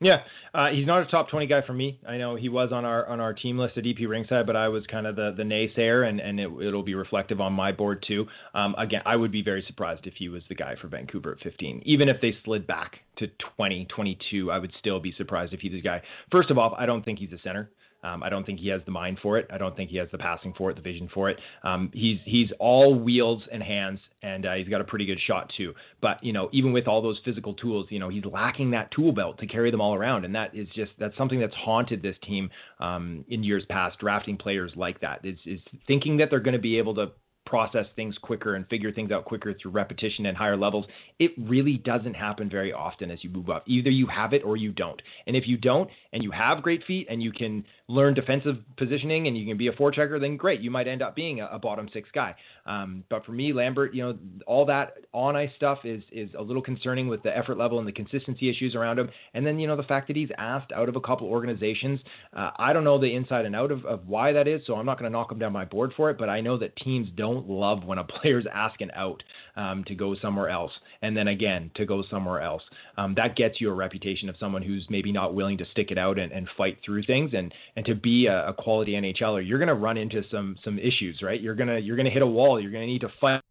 Yeah, uh, he's not a top 20 guy for me. I know he was on our on our team list at EP ringside, but I was kind of the the naysayer, and and it, will be reflective on my board too. Um, again, I would be very surprised if he was the guy for Vancouver at 15. Even if they slid back to 20, 22, I would still be surprised if he's the guy. First of all, I don't think he's a center. Um, I don't think he has the mind for it. I don't think he has the passing for it, the vision for it. Um, he's he's all wheels and hands, and uh, he's got a pretty good shot too. But you know, even with all those physical tools, you know, he's lacking that tool belt to carry them all around, and that is just that's something that's haunted this team um, in years past. Drafting players like that is is thinking that they're going to be able to process things quicker and figure things out quicker through repetition and higher levels. It really doesn't happen very often as you move up. Either you have it or you don't. And if you don't, and you have great feet and you can learn defensive positioning and you can be a forechecker, then great. You might end up being a, a bottom six guy. Um, but for me, Lambert, you know, all that on ice stuff is is a little concerning with the effort level and the consistency issues around him. And then you know the fact that he's asked out of a couple organizations. Uh, I don't know the inside and out of, of why that is, so I'm not going to knock him down my board for it. But I know that teams don't love when a player's asking out um, to go somewhere else, and then again to go somewhere else. Um, that gets you a reputation of someone who's maybe not willing to stick it out and, and fight through things. And and to be a, a quality NHLer, you're going to run into some some issues, right? You're gonna you're gonna hit a wall. You're gonna need to fight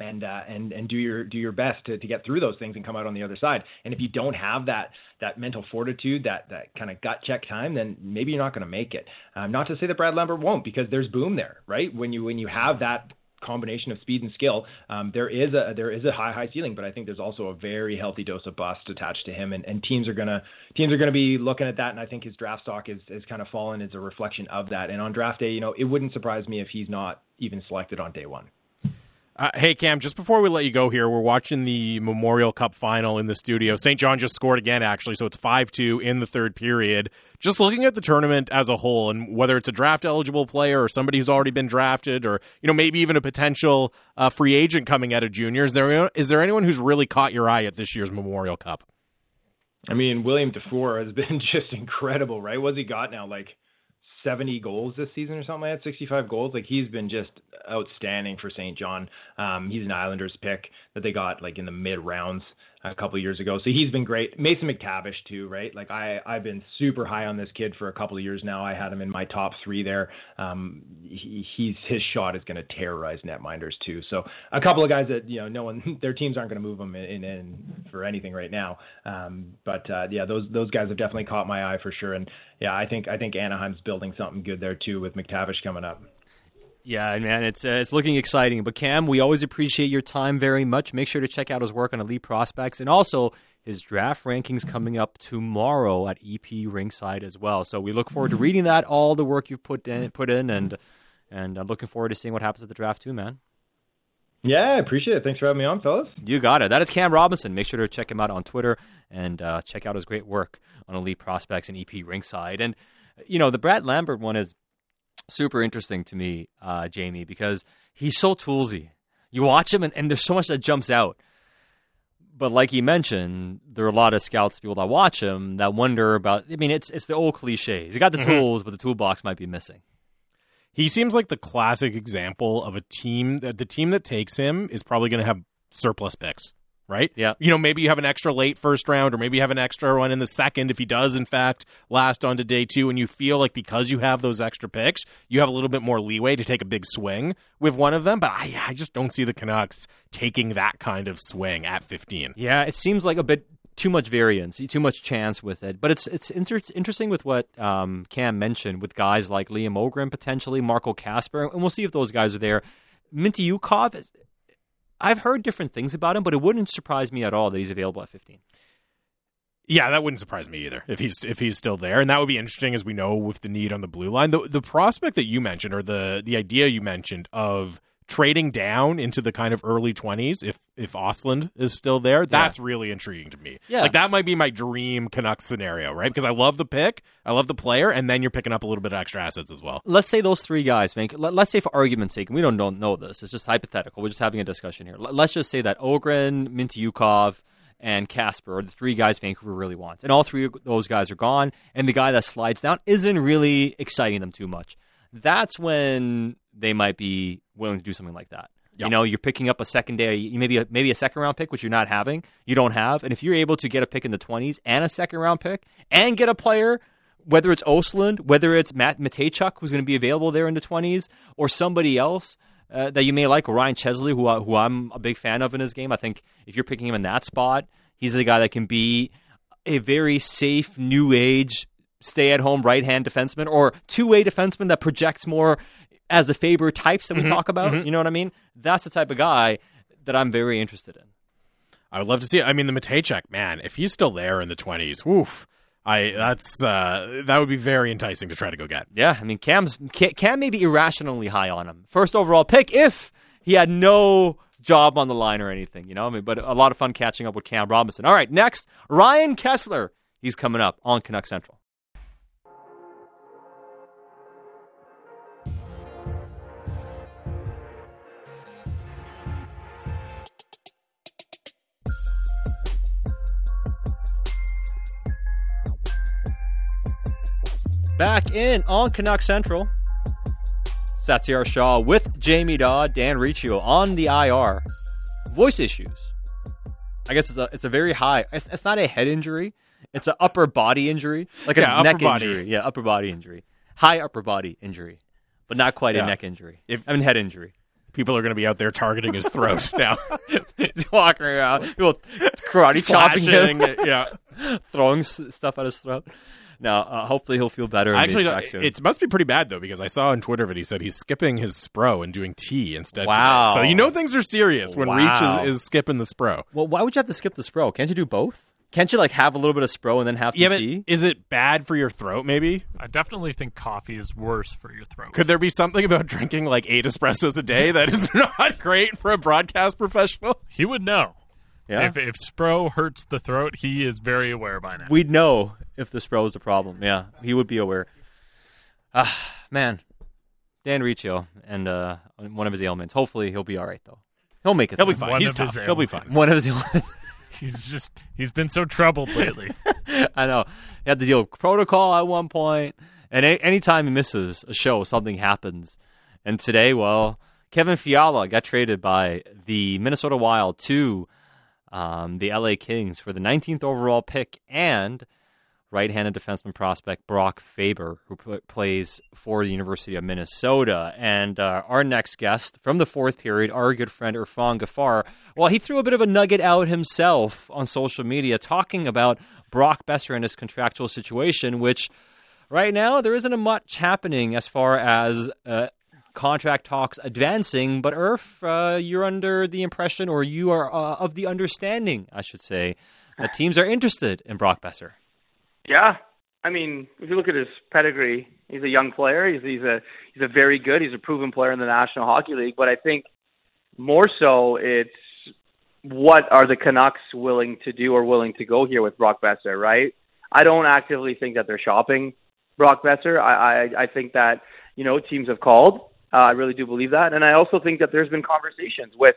and uh, and and do your do your best to, to get through those things and come out on the other side. And if you don't have that that mental fortitude, that that kind of gut check time, then maybe you're not going to make it. Um, not to say that Brad Lambert won't, because there's boom there, right? When you when you have that combination of speed and skill, um, there is a there is a high high ceiling, but I think there's also a very healthy dose of bust attached to him, and, and teams are gonna teams are gonna be looking at that, and I think his draft stock is is kind of fallen as a reflection of that. And on draft day, you know, it wouldn't surprise me if he's not even selected on day one. Uh, hey Cam, just before we let you go here, we're watching the Memorial Cup final in the studio. Saint John just scored again, actually, so it's five two in the third period. Just looking at the tournament as a whole, and whether it's a draft eligible player or somebody who's already been drafted, or you know maybe even a potential uh, free agent coming out of juniors, is there is there anyone who's really caught your eye at this year's Memorial Cup? I mean, William Dufour has been just incredible, right? What's he got now? Like 70 goals this season or something like that, 65 goals. Like he's been just outstanding for Saint John. Um, he's an Islanders pick that they got like in the mid rounds a couple of years ago. So he's been great. Mason McTavish too, right? Like I I've been super high on this kid for a couple of years now. I had him in my top three there. Um, he, he's his shot is going to terrorize netminders too. So a couple of guys that you know no one their teams aren't going to move them in, in, in, for anything right now. Um, but uh, yeah, those those guys have definitely caught my eye for sure. And yeah, I think I think Anaheim's building something good there too with McTavish coming up. Yeah, man, it's uh, it's looking exciting. But Cam, we always appreciate your time very much. Make sure to check out his work on elite prospects and also his draft rankings coming up tomorrow at EP Ringside as well. So we look forward to reading that, all the work you've put in, put in, and and I'm looking forward to seeing what happens at the draft too, man. Yeah, I appreciate it. Thanks for having me on, fellas. You got it. That is Cam Robinson. Make sure to check him out on Twitter and uh, check out his great work on elite prospects and EP Ringside. And you know, the Brad Lambert one is super interesting to me, uh, Jamie, because he's so toolsy. You watch him, and, and, there's so much that jumps out. But like he mentioned, there are a lot of scouts, people that watch him, that wonder about. I mean, it's it's the old cliche. He's got the mm-hmm. tools, but the toolbox might be missing. He seems like the classic example of a team that the team that takes him is probably going to have surplus picks right? Yeah. You know, maybe you have an extra late first round, or maybe you have an extra one in the second if he does, in fact, last on to day two, and you feel like because you have those extra picks, you have a little bit more leeway to take a big swing with one of them. But I, I just don't see the Canucks taking that kind of swing at 15. Yeah, it seems like a bit too much variance, too much chance with it. But it's it's inter- interesting with what um, Cam mentioned with guys like Liam Öhgren potentially, Marco Kasper, and we'll see if those guys are there. Mintyukov, I've heard different things about him, but it wouldn't surprise me at all that he's available at 15. Yeah, that wouldn't surprise me either if he's if he's still there, and that would be interesting as we know with the need on the blue line. The the prospect that you mentioned, or the the idea you mentioned of trading down into the kind of early 20s if if Ostlund is still there that's yeah. really intriguing to me yeah like that might be my dream Canucks scenario right because I love the pick I love the player and then you're picking up a little bit of extra assets as well let's say those three guys Vank, let's say for argument's sake we don't, don't know this it's just hypothetical we're just having a discussion here let's just say that Öhgren Mintyukov and Kasper are the three guys Vancouver really wants. And all three of those guys are gone, and the guy that slides down isn't really exciting them too much. That's when they might be willing to do something like that. Yep. You know, you're picking up a secondary, maybe a, maybe a second round pick, which you're not having, you don't have, and if you're able to get a pick in the 20s and a second round pick and get a player, whether it's Ostlund, whether it's Matt Mateychuk, who's going to be available there in the 20s, or somebody else uh, that you may like, or Ryan Chesley, who who I'm a big fan of in his game. I think if you're picking him in that spot, he's a guy that can be a very safe new age stay at home right hand defenseman or two way defenseman that projects more as the Faber types that we mm-hmm, talk about. Mm-hmm. You know what I mean? That's the type of guy that I'm very interested in. I would love to see. It. I mean, the Mateychuk man, if he's still there in the twenties, woof. I that's uh, that would be very enticing to try to go get. Yeah, I mean Cam's Cam may be irrationally high on him. First overall pick if he had no job on the line or anything, you know. I mean, but a lot of fun catching up with Cam Robinson. All right, next Ryan Kesler. He's coming up on Canuck Central. Back in on Canuck Central. Satiar Shah with Jamie Dodd, Dan Riccio on the IR. Voice issues. I guess it's a it's a very high. It's, it's not a head injury. It's an upper body injury, like Yeah, a neck body. injury. Yeah, upper body injury, high upper body injury, but not quite Yeah. a neck injury. If- I mean head injury. People are going to be out there targeting his throat now, He's walking around, people karate chopping him, yeah, throwing stuff at his throat. Now, uh, hopefully, he'll feel better. actually, back soon. it must be pretty bad though because I saw on Twitter that he said he's skipping his spro and doing tea instead. Wow. today. So you know things are serious when Wow. Reach is, is skipping the spro. well, why would you have to skip the spro? Can't you do both? Can't you like have a little bit of spro and then have some Yeah, but tea? is it bad for your throat? Maybe I definitely think coffee is worse for your throat. could there be something about drinking like eight espressos a day that is not great for a broadcast professional? he would know. Yeah, If if Spro hurts the throat, he is very aware by now. we'd know if the spro was a problem. Yeah, he would be aware. Ah, man, Dan Riccio and uh, one of his ailments. Hopefully, he'll be all right though. He'll make it. He'll be fine. One He's tough. He'll be fine. One of his ailments. he's just he's been so troubled lately. I know. He had to deal with protocol at one point, and a- anytime he misses a show, something happens. And today, well, Kevin Fiala got traded by the Minnesota Wild to um, the LA Kings for the 19th overall pick and right-handed defenseman prospect Brock Faber, who pl- plays for the University of Minnesota. And uh, our next guest from the fourth period, our good friend Irfaan Gaffar, well, he threw a bit of a nugget out himself on social media talking about Brock Boeser and his contractual situation, which right now there isn't a much happening as far as uh, contract talks advancing. But Irf, uh, you're under the impression, or you are uh, of the understanding, I should say, that teams are interested in Brock Boeser. Yeah, I mean, if you look at his pedigree, he's a young player. He's he's a he's a very good. He's a proven player in the National Hockey League. But I think more so, it's what are the Canucks willing to do or willing to go here with Brock Boeser, right? I don't actively think that they're shopping Brock Boeser. I I, I think that you know teams have called. Uh, I really do believe that, and I also think that there's been conversations with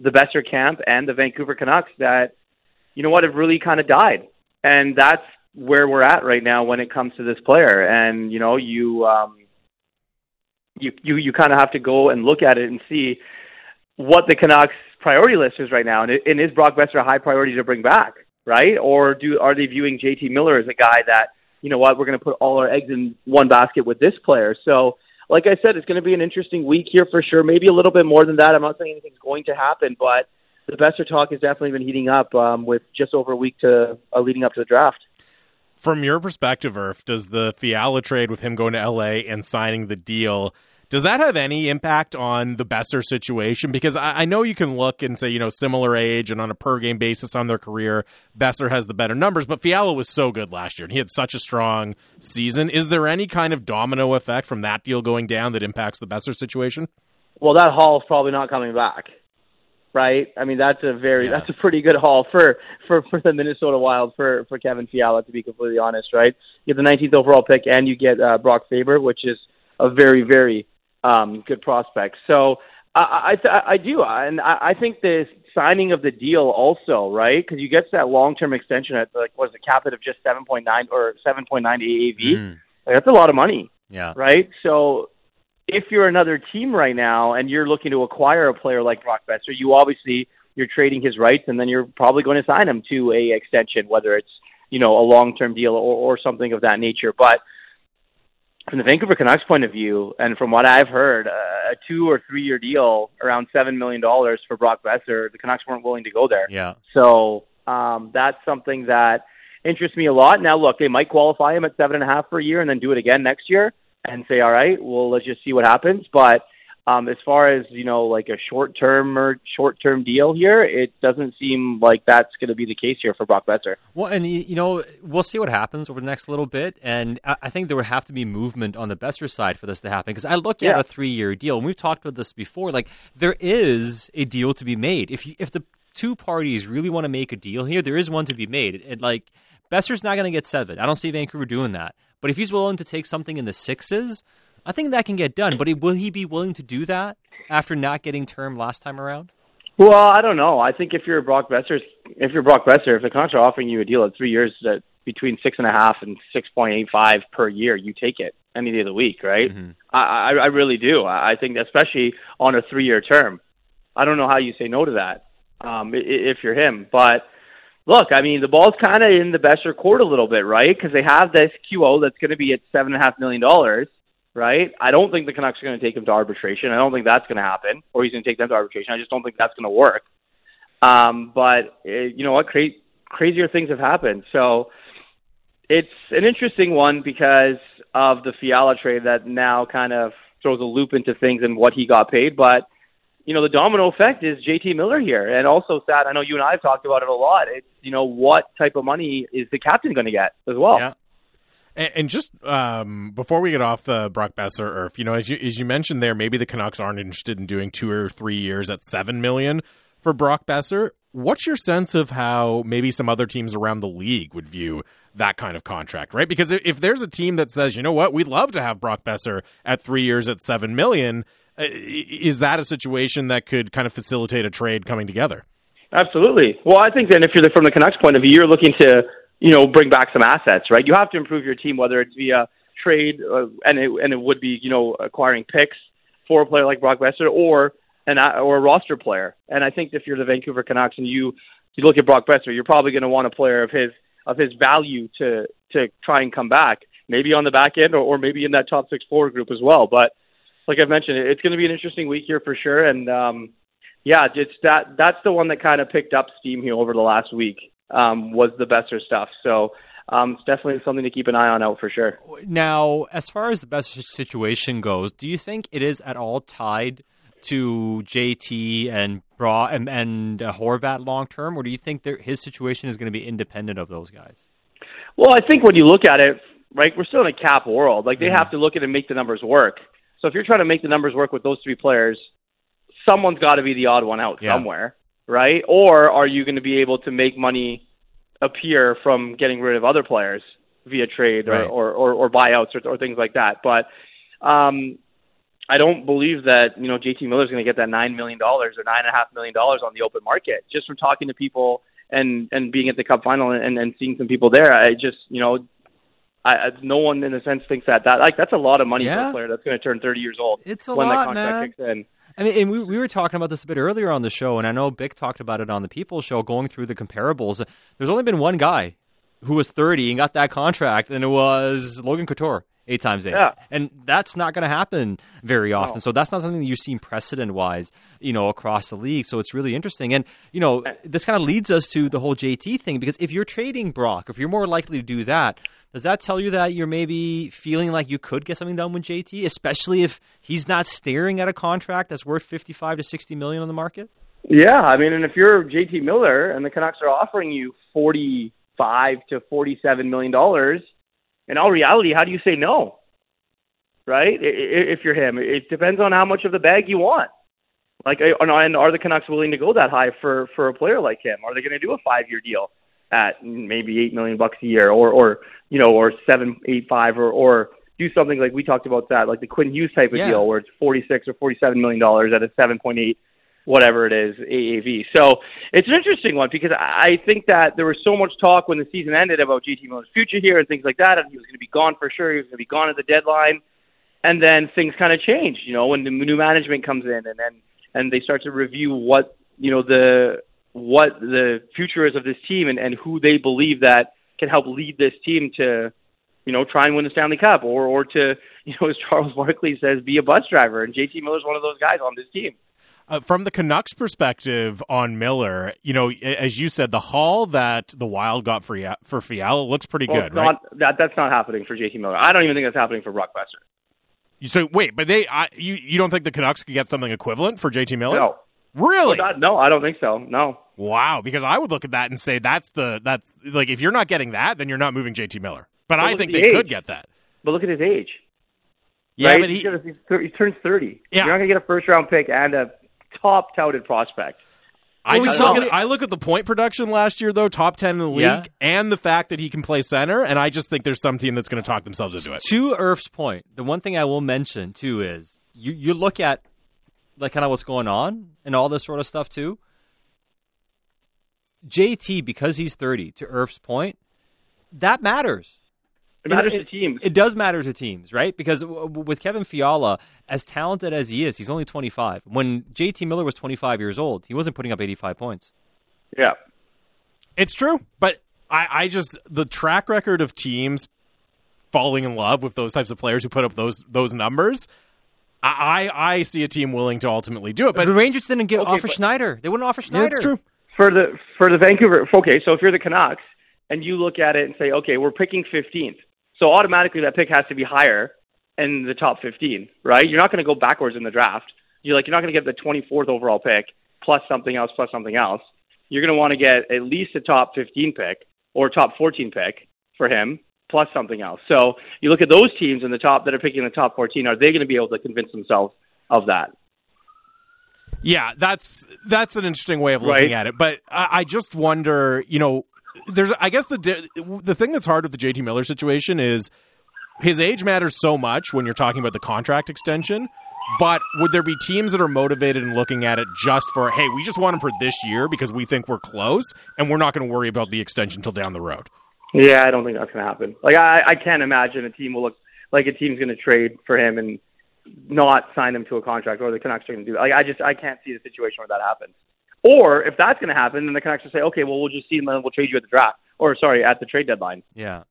the Boeser camp and the Vancouver Canucks that you know what have really kind of died, and that's where we're at right now when it comes to this player. And you know, you um, you you you kind of have to go and look at it and see what the Canucks priority list is right now, and, and is Brock Boeser a high priority to bring back, right? Or do are they viewing JT Miller as a guy that you know what we're going to put all our eggs in one basket with this player? So. Like I said, it's going to be an interesting week here for sure. Maybe a little bit more than that. I'm not saying anything's going to happen, but the Boeser talk has definitely been heating up um, with just over a week to uh, leading up to the draft. From your perspective, Irf, does the Fiala trade with him going to LA and signing the deal, does that have any impact on the Boeser situation? Because I, I know you can look and say, you know, similar age and on a per game basis on their career, Boeser has the better numbers, but Fiala was so good last year and he had such a strong season. Is there any kind of domino effect from that deal going down that impacts the Boeser situation? Well, that haul's probably not coming back, right? I mean, that's a very Yeah. that's a pretty good haul for for for the Minnesota Wild for for Kevin Fiala to be completely honest, right? You get the 19th overall pick and you get uh, Brock Faber, which is a very very um, good prospects. So I I, I do, and I, I think the signing of the deal also, right? Because you get that long term extension at like what is it, cap it of just 7.9 or 7.9 AAV. Mm, Like, that's a lot of money yeah. right? So if you're another team right now and you're looking to acquire a player like Brock Boeser, you obviously you're trading his rights, and then you're probably going to sign him to a extension, whether it's you know a long term deal or, or something of that nature. But from the Vancouver Canucks point of view, and from what I've heard, uh, a two or three year deal around seven million dollars for Brock Boeser, the Canucks weren't willing to go there. Yeah. So um, that's something that interests me a lot. Now, look, they might qualify him at seven and a half for a year and then do it again next year and say, all right, well, let's just see what happens. But Um, as far as you know, like a short term or short term deal here, it doesn't seem like that's going to be the case here for Brock Boeser. Well, and you know, we'll see what happens over the next little bit, and I think there would have to be movement on the Boeser side for this to happen. Because I look at a three-year deal, and we've talked about this before. Like there is a deal to be made if you, if the two parties really want to make a deal here, there is one to be made. And like Boeser's not going to get seven. I don't see Vancouver doing that. But if he's willing to take something in the sixes, I think that can get done. But will he be willing to do that after not getting term last time around? Well, I don't know. I think if you're Brock Boeser, if you're Brock Boeser, if the contract offering you a deal at three years at between six and a half and six point eight five per year, you take it any day of the week, right? I, I, I really do. I think, especially on a three year term, I don't know how you say no to that um, if you're him. But look, I mean, the ball's kind of in the Boeser court a little bit, right? Because they have this QO that's going to be at seven and a half million dollars right? I don't think the Canucks are going to take him to arbitration. I don't think that's going to happen, or he's going to take them to arbitration. I just don't think that's going to work. Um, but uh, you know what? Cra- crazier things have happened. So it's an interesting one because of the Fiala trade that now kind of throws a loop into things and what he got paid. But you know, the domino effect is JT Miller here, and also sad. I know you and I have talked about it a lot. It's you know what type of money is the captain going to get as well. Yeah. And, and just um, before we get off the Brock Boeser Irf, you know, as you as you mentioned there, maybe the Canucks aren't interested in doing two or three years at seven million for Brock Boeser. What's your sense of how maybe some other teams around the league would view that kind of contract, right? Because if, if there's a team that says, you know what, we'd love to have Brock Boeser at three years at seven million, uh, is that a situation that could kind of facilitate a trade coming together? Absolutely. Well, I think then if you're from the Canucks point of view, you're looking to you know bring back some assets, right? You have to improve your team, whether it's via trade uh, and it, and it would be you know acquiring picks for a player like Brock Boeser or an or a roster player. And I think if you're the Vancouver Canucks and you you look at Brock Boeser, you're probably going to want a player of his of his value to to try and come back, maybe on the back end or, or maybe in that top six forward group as well. But like I've mentioned, it's going to be an interesting week here for sure. And um, yeah, it's that that's the one that kind of picked up steam here over the last week um, was the Boeser stuff. So um, it's definitely something to keep an eye on out for sure. Now, as far as the best situation goes, do you think it is at all tied to JT and Bra and, and uh, Horvat long term, or do you think there, his situation is going to be independent of those guys? Well, I think when you look at it, right, we're still in a cap world. Like they have to look at it and make the numbers work. So if you're trying to make the numbers work with those three players, someone's got to be the odd one out Yeah. somewhere, right? Or are you going to be able to make money appear from getting rid of other players via trade or, Right. or, or, or buyouts or, or things like that? But um, I don't believe that you know JT Miller's going to get that nine million dollars or nine and a half million dollars on the open market just from talking to people and and being at the Cup final and and seeing some people there. I just you know. I, I, no one in a sense thinks that that like that's a lot of money for Yeah. a player that's going to turn 30 years old It's a when that contract man. kicks in. I mean, and we, we were talking about this a bit earlier on the show, and I know Bick talked about it on the People show, going through the comparables. There's only been one guy who was 30 and got that contract, and it was Logan Couture, eight times eight. Yeah. And that's not going to happen very often. No. So that's not something that you've seen precedent wise, you know, across the league. So it's really interesting. And, you know, eh. this kind of leads us to the whole JT thing, because if you're trading Brock, if you're more likely to do that, does that tell you that you're maybe feeling like you could get something done with JT, especially if he's not staring at a contract that's worth 55 to 60 million on the market? Yeah, I mean, and if you're JT Miller and the Canucks are offering you 45 to 47 million dollars, in all reality, how do you say no? Right? I- i- If you're him, it depends on how much of the bag you want. Like, and are the Canucks willing to go that high for for a player like him? Are they going to do a five year deal at maybe eight million bucks a year, or or you know, or seven, eight, five, or or do something like we talked about that, like the Quinn Hughes type of Yeah. deal, where it's forty six or forty seven million dollars at a seven point eight whatever it is, AAV. So it's an interesting one because I think that there was so much talk when the season ended about JT Miller's future here and things like that, and he was going to be gone for sure. He was going to be gone at the deadline, and then things kind of changed. You know, when the new management comes in, and then and they start to review what you know the what the future is of this team and, and who they believe that can help lead this team to you know try and win the Stanley Cup or or to you know as Charles Barkley says be a bus driver and JT Miller's one of those guys on this team. Uh, from the Canucks perspective on Miller, you know, as you said, the haul that the Wild got for for Fiala looks pretty Well, good, it's right? that that's not happening for JT Miller. I don't even think that's happening for Brock Boeser. So wait, but they I, you you don't think the Canucks could get something equivalent for JT Miller? No, Really? Well, that- no, I don't think so. No. Wow, because I would look at that and say that's the that's like if you're not getting that, then you're not moving JT Miller. But Well, I think they the could get that. But look at his age. Yeah, right? but he he's, gonna- he's thir- he turns 30. Yeah. You're not going to get a first round pick and a top touted prospect. I Well, we look saw- at I look at the point production last year though, top ten in the league, Yeah. and the fact that he can play center, and I just think there's some team that's going to talk themselves into it. To Irf's point, the one thing I will mention too is you you look at like kind of what's going on and all this sort of stuff too. JT because he's 30 to Irf's point, that matters. It matters it, to teams. It does matter to teams, right? Because w- w- with Kevin Fiala, as talented as he is, he's only 25. When JT Miller was 25 years old, he wasn't putting up 85 points. yeah. It's true, but I, I just the track record of teams falling in love with those types of players who put up those those numbers. I I, I see a team willing to ultimately do it, But but the Rangers didn't get Okay, offer Schneider. They wouldn't offer Schneider. it's true. For the for the Vancouver, okay, so if you're the Canucks and you look at it and say, okay, we're picking 15th, so automatically that pick has to be higher in the top 15, right? You're not going to go backwards in the draft. You're like you're not going to get the 24th overall pick plus something else plus something else. You're going to want to get at least a top 15 pick or top 14 pick for him plus something else. So you look at those teams in the top that are picking the top 14. Are they going to be able to convince themselves of that? Yeah, that's that's an interesting way of looking Right. at it. But I, I just wonder, you know, there's I guess the the thing that's hard with the JT Miller situation is his age matters so much when you're talking about the contract extension. But would there be teams that are motivated and looking at it just for, hey, we just want him for this year because we think we're close and we're not going to worry about the extension till down the road? Yeah, I don't think that's going to happen. Like I, I can't imagine a team will look like a team's going to trade for him and not sign him to a contract, or the Canucks are going to do that. Like I just I can't see the situation where that happens. Or if that's going to happen, then the Canucks will say, okay, well we'll just see and we'll trade you at the draft, or sorry, at the trade deadline, Yeah.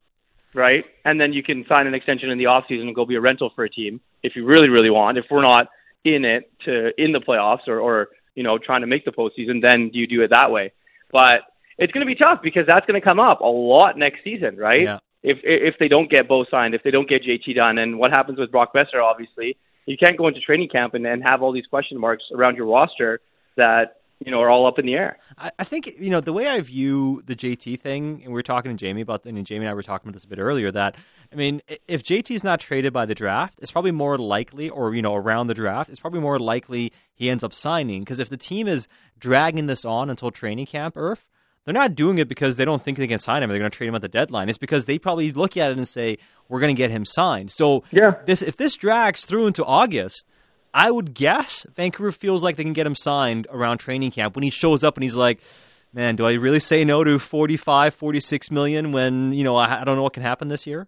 right? And then you can sign an extension in the off season and go be a rental for a team if you really really want. If we're not in it to in the playoffs or or you know trying to make the postseason, then you do it that way. But it's going to be tough because that's going to come up a lot next season, right? Yeah. If if they don't get Bo signed, if they don't get JT done, and what happens with Brock Boeser, obviously, you can't go into training camp and, and have all these question marks around your roster that you know are all up in the air. I, I think you know the way I view the JT thing, and we were talking to Jamie about, and Jamie and I were talking about this a bit earlier. That I mean, if JT is not traded by the draft, it's probably more likely, or you know, around the draft, it's probably more likely he ends up signing. Because if the team is dragging this on until training camp, Irf, they're not doing it because they don't think they can sign him. They're going to trade him at the deadline. It's because they probably look at it and say, "We're going to get him signed." So Yeah. this, if this drags through into August, I would guess Vancouver feels like they can get him signed around training camp when he shows up and he's like, man, do I really say no to 45, 46 million when, you know, I, I don't know what can happen this year?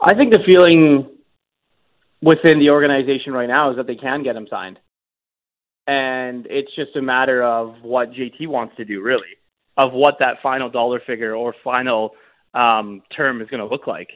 I think the feeling within the organization right now is that they can get him signed. And it's just a matter of what JT wants to do, really, of what that final dollar figure or final um, term is going to look like.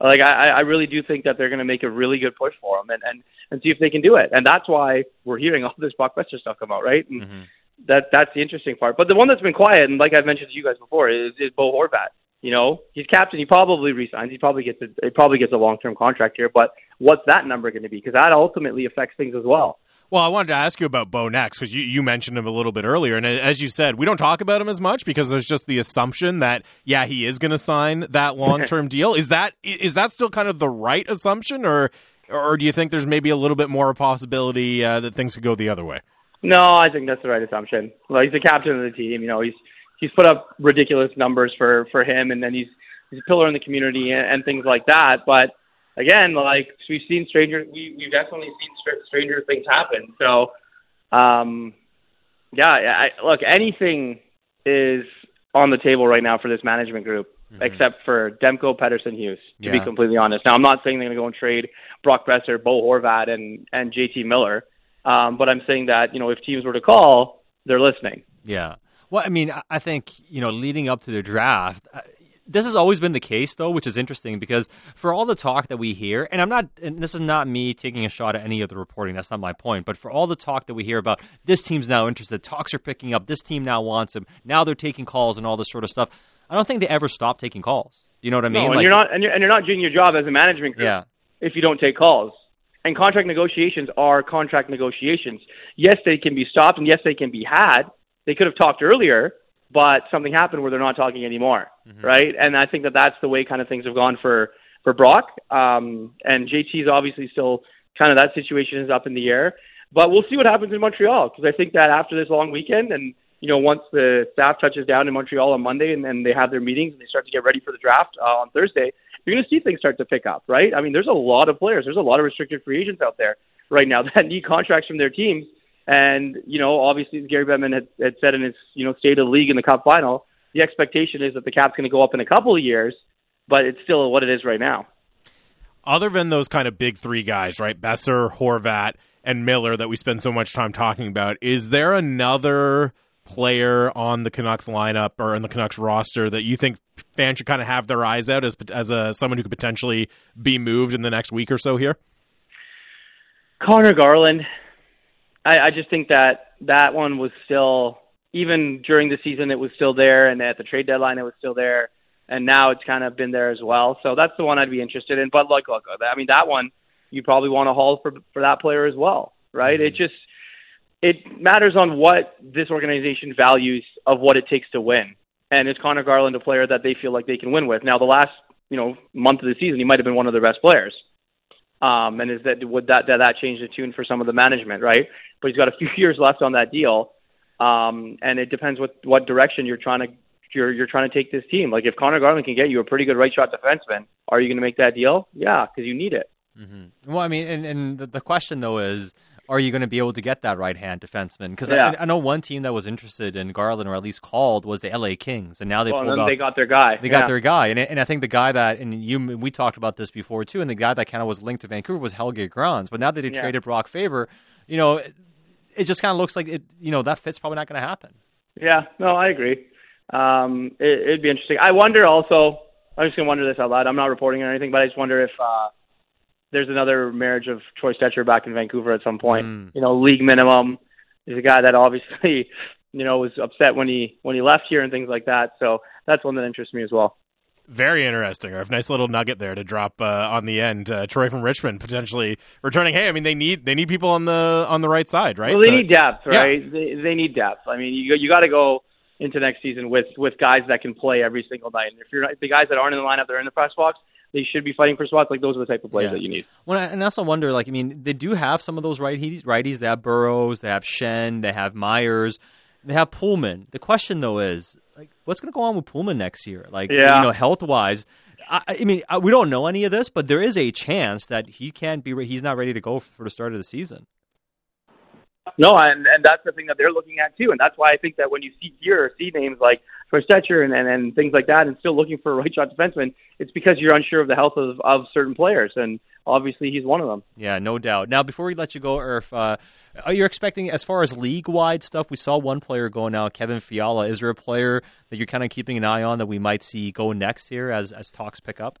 Like I, I really do think that they're going to make a really good push for him and, and and see if they can do it. And that's why we're hearing all this blockbuster stuff come out, right? And mm-hmm. that that's the interesting part. But the one that's been quiet, and like I've mentioned to you guys before, is, is Bo Horvat. You know, he's captain. He probably resigns. He probably gets a he probably gets a long term contract here. But what's that number going to be? Because that ultimately affects things as well. Well, I wanted to ask you about Bo next because you, you mentioned him a little bit earlier, and as you said, we don't talk about him as much because there's just the assumption that yeah, he is going to sign that long term deal. Is that is that still kind of the right assumption, or or do you think there's maybe a little bit more of a possibility uh, that things could go the other way? No, I think that's the right assumption. Well, he's the captain of the team. You know, he's he's put up ridiculous numbers for for him, and then he's he's a pillar in the community and, and things like that. But again, like we've seen stranger, we we've definitely seen str- stranger things happen. So, um, yeah, I, look, anything is on the table right now for this management group, except for Demko, Pettersson, Hughes. To be completely honest, now I'm not saying they're going to go and trade Brock Boeser, Bo Horvat, and and JT Miller. Um, but I'm saying that you know if teams were to call, they're listening. Yeah. Well, I mean, I- I think, you know, leading up to the draft, uh, this has always been the case, though, which is interesting because for all the talk that we hear, and I'm not, and this is not me taking a shot at any of the reporting, that's not my point, but for all the talk that we hear about this team's now interested, talks are picking up, this team now wants him, now they're taking calls and all this sort of stuff, I don't think they ever stop taking calls. You know what I mean? no, and Like- you're not and you're, and you're not doing your job as a management group Yeah. if you don't take calls. And contract negotiations are contract negotiations. Yes, they can be stopped, and yes, they can be had. They could have talked earlier, but something happened where they're not talking anymore, mm-hmm. right? And I think that that's the way kind of things have gone for for Brock. Um, and JT is obviously still kind of that situation is up in the air. But we'll see what happens in Montreal because I think that after this long weekend and you know once the staff touches down in Montreal on Monday and, then they have their meetings and they start to get ready for the draft uh, on Thursday, you're going to see things start to pick up, right? I mean, there's a lot of players, there's a lot of restricted free agents out there right now that need contracts from their teams. And you know, obviously, Gary Bettman had, had said in his you know state of the league in the Cup final, the expectation is that the cap's going to go up in a couple of years, but it's still what it is right now. Other than those kind of big three guys, right? Boeser, Horvat, and Miller that we spend so much time talking about. Is there another player on the Canucks lineup or in the Canucks roster that you think fans should kind of have their eyes out as as a someone who could potentially be moved in the next week or so here? Conor Garland. I, I just think that that one was still even during the season it was still there, and at the trade deadline it was still there, and now it's kind of been there as well. So that's the one I'd be interested in. But like, look, I mean that one you probably want to haul for for that player as well, right? Mm-hmm. It just it matters on what this organization values of what it takes to win. And is Conor Garland a player that they feel like they can win with? Now, the last you know month of the season, he might have been one of their best players. Um, and is that would that, that that change the tune for some of the management, right? But he's got a few years left on that deal, um, and it depends what what direction you're trying to you're you're trying to take this team. Like if Conor Garland can get you a pretty good right shot defenseman, are you going to make that deal? Yeah, because you need it. Mm-hmm. Well, I mean, and, and the, the question though is, are you going to be able to get that right hand defenseman? Because yeah. I, I, know one team that was interested in Garland, or at least called, was the LA Kings, and now they well, pulled off. They got their guy. They yeah. got their guy, and and I think the guy that and you we talked about this before too, and the guy that kind of was linked to Vancouver was Helge Grans. But now that they yeah. traded Brock Faber, you know, it, it just kind of looks like it. You know, that fit's probably not going to happen. Yeah, no, I agree. Um, it, it'd be interesting. I wonder also. I'm just gonna wonder this out loud. I'm not reporting or anything, but I just wonder if. Uh, there's another marriage of Troy Stecher back in Vancouver at some point. Mm. You know, league minimum. He's a guy that obviously, you know, was upset when he when he left here and things like that. So that's one that interests me as well. Very interesting. A nice little nugget there to drop uh, on the end. Uh, Troy from Richmond potentially returning. Hey, I mean they need they need people on the on the right side, right? Well, they so, need depth, right? Yeah. They, they need depth. I mean, you you got to go into next season with with guys that can play every single night. And if you're the guys that aren't in the lineup, they're in the press box they should be fighting for spots. Like those are the type of players yeah. that you need. Well, and I also wonder, like, I mean, they do have some of those righties. Righties. They have Burroughs. They have Schenn, They have Myers. They have Poolman. The question though is, like, what's going to go on with Poolman next year? Like, yeah. you know, health wise. I, I, mean, uh, we don't know any of this, but there is a chance that he can't be. He's not ready to go for the start of the season. No, and and that's the thing that they're looking at too, and that's why I think that when you see here see names like Troy Stecher and, and and things like that, and still looking for a right shot defenseman, it's because you're unsure of the health of of certain players, and obviously he's one of them. Yeah, no doubt. Now, before we let you go, Irf, uh, are you expecting as far as league wide stuff? We saw one player go now, Kevin Fiala. Is there a player that you're kind of keeping an eye on that we might see go next here as as talks pick up?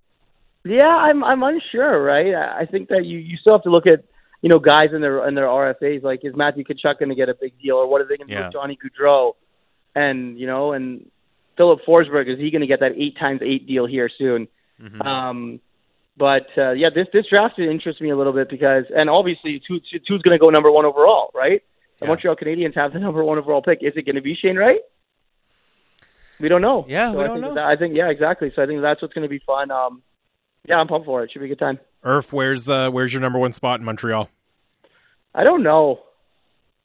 Yeah, I'm I'm unsure, right? I think that you you still have to look at you know, guys in their in their RFAs. Like, is Matthew Tkachuk going to get a big deal, or what are they going to yeah. do with Johnny Gaudreau? And you know, and Filip Forsberg is he going to get that eight times eight deal here soon? Mm-hmm. Um, but uh, yeah, this this draft interests me a little bit because, and obviously, two, two's going to go number one overall, right? The yeah. Montreal Canadiens have the number one overall pick. Is it going to be Shane Wright? We don't know. Yeah, so we I don't think know. That, I think yeah, exactly. So I think that's what's going to be fun. Um, yeah, I'm pumped for it. Should be a good time. Irf, where's uh, where's your number one spot in Montreal? I don't know.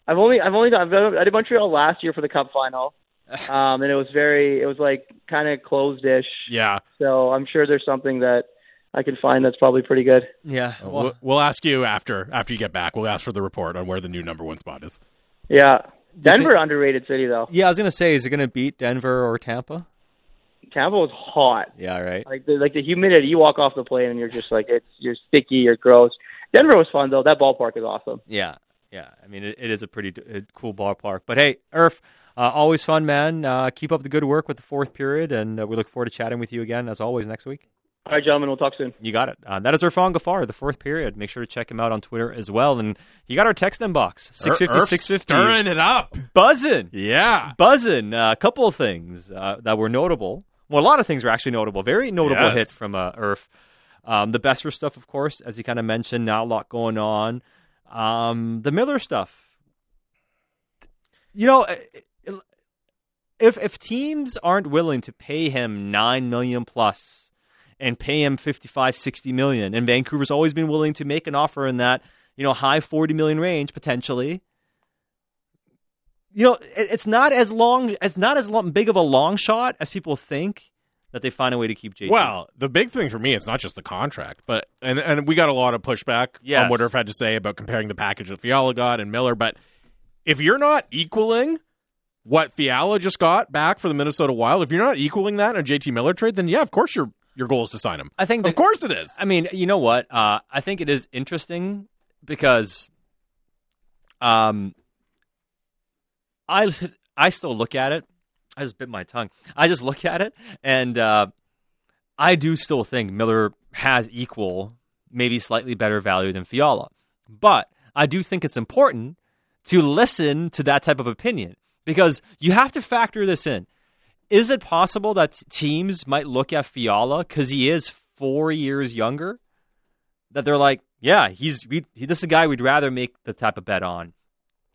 I've only I've only done I did Montreal last year for the Cup final, um, and it was very it was like kind of closed-ish. Yeah. So I'm sure there's something that I can find that's probably pretty good. Yeah. Well, we'll, we'll ask you after after you get back. We'll ask for the report on where the new number one spot is. Yeah. Denver think, underrated city though. Yeah, I was gonna say, is it gonna beat Denver or Tampa? Tampa was hot. Yeah, right. Like the like the humidity. You walk off the plane and you're just like it's you're sticky, you're gross. Denver was fun though. That ballpark is awesome. Yeah, yeah. I mean, it, it is a pretty d- cool ballpark. But hey, Irf, uh, always fun, man. Uh, keep up the good work with the fourth period, and uh, we look forward to chatting with you again as always next week. All right, gentlemen, we'll talk soon. You got it. Uh, that is Irfaan Gaffar, the fourth period. Make sure to check him out on Twitter as well. And you got our text inbox 650 650. Stirring it up. Buzzing. Yeah. Buzzing. Uh, a couple of things uh, that were notable. Well, a lot of things were actually notable. Very notable yes. hit from uh, Irf. Um, the Boeser stuff, of course, as you kind of mentioned, not a lot going on. Um, the Miller stuff, you know, if if teams aren't willing to pay him nine million plus and pay him 55, 60 million, and Vancouver's always been willing to make an offer in that you know high forty million range potentially. You know, it, it's not as long, it's not as long, big of a long shot as people think that they find a way to keep JT. Well, the big thing for me, it's not just the contract, but and and we got a lot of pushback Yes. on what Irf had to say about comparing the package that Fiala got and Miller. But if you're not equaling what Fiala just got back for the Minnesota Wild, if you're not equaling that in a JT Miller trade, then yeah, of course your your goal is to sign him. I think Of course it is. I mean, you know what? Uh, I think it is interesting because, um, I I still look at it. I just bit my tongue. I just look at it, and uh, I do still think Miller has equal, maybe slightly better value than Fiala. But I do think it's important to listen to that type of opinion because you have to factor this in. Is it possible that teams might look at Fiala because he is four years younger? That they're like, yeah, he's we, he, this is a guy we'd rather make the type of bet on.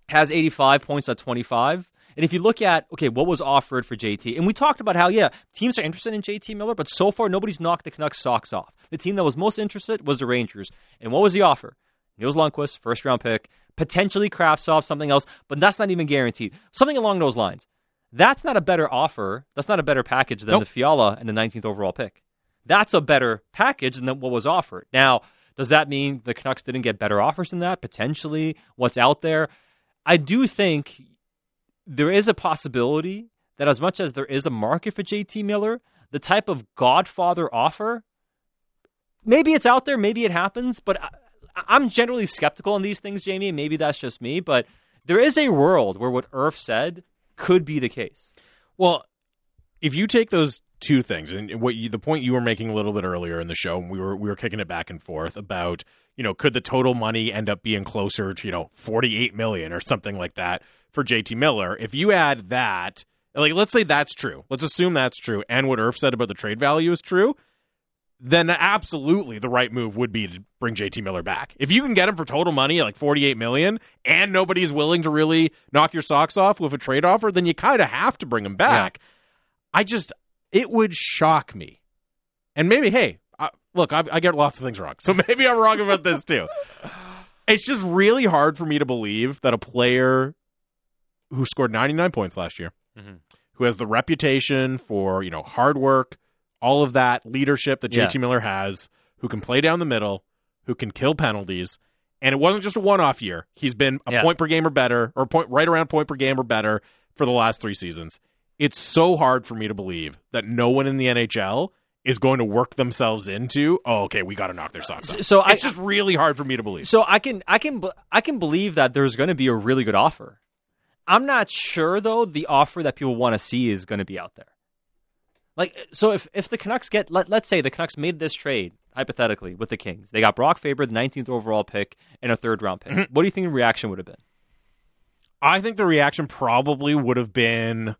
Has 85 points at 25. And if you look at, okay, what was offered for JT, and we talked about how, yeah, teams are interested in JT Miller, but so far nobody's knocked the Canucks' socks off. The team that was most interested was the Rangers. And what was the offer? Nils Lundkvist, first round pick, potentially Kravtsov, something else, but that's not even guaranteed. Something along those lines. That's not a better offer. That's not a better package than Nope. the Fiala and the 19th overall pick. That's a better package than what was offered. Now, does that mean the Canucks didn't get better offers than that? Potentially, what's out there? I do think there is a possibility that as much as there is a market for JT Miller, the type of Godfather offer, maybe it's out there, maybe it happens, but I, I'm generally skeptical on these things, Jamie. Maybe that's just me, but there is a world where what Irf said could be the case. Well, if you take those two things and what you, the point you were making a little bit earlier in the show, we were we were kicking it back and forth about you know could the total money end up being closer to you know forty eight million or something like that for JT Miller? If you add that, like let's say that's true, let's assume that's true, and what Irf said about the trade value is true. Then absolutely the right move would be to bring JT Miller back. If you can get him for total money like 48 million and nobody's willing to really knock your socks off with a trade offer, then you kind of have to bring him back. I just, it would shock me. And maybe, hey, I, look, I, I get lots of things wrong. So maybe I'm wrong about this too. It's just really hard for me to believe that a player who scored 99 points last year, Mhm. who has the reputation for, you know, hard work, all of that leadership that Yeah. JT Miller has, who can play down the middle, who can kill penalties. And it wasn't just a one off year. He's been a Yeah. point per game or better, or point right around point per game or better for the last three seasons. It's so hard for me to believe that no one in the NHL is going to work themselves into, oh, okay, we got to knock their socks off. So I- it's just really hard for me to believe. So I can I can I can believe that there's going to be a really good offer. I'm not sure though the offer that people want to see is going to be out there. Like so if if the Canucks get let, let's say the Canucks made this trade hypothetically with the Kings. They got Brock Faber, the 19th overall pick and a third round pick. Mm-hmm. what do you think the reaction would have been? I think the reaction probably would have been,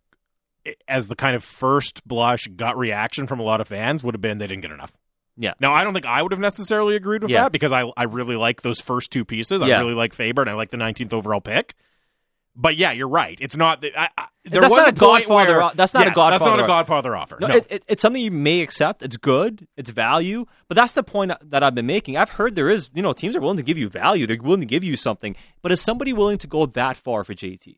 as the kind of first blush gut reaction from a lot of fans would have been they didn't get enough. Yeah. Now I don't think I would have necessarily agreed with Yeah. that because I I really like those first two pieces. I really like Faber and I like the 19th overall pick. But yeah, you're right. It's not. that- I, I, there That's was not a Godfather where- o- that's not a Yes, That's not Godfather a Godfather offer. No, No, It, it, it's something you may accept. It's good. It's value. But that's the point that I've been making. I've heard there is, you know, teams are willing to give you value. They're willing to give you something. But is somebody willing to go that far for JT?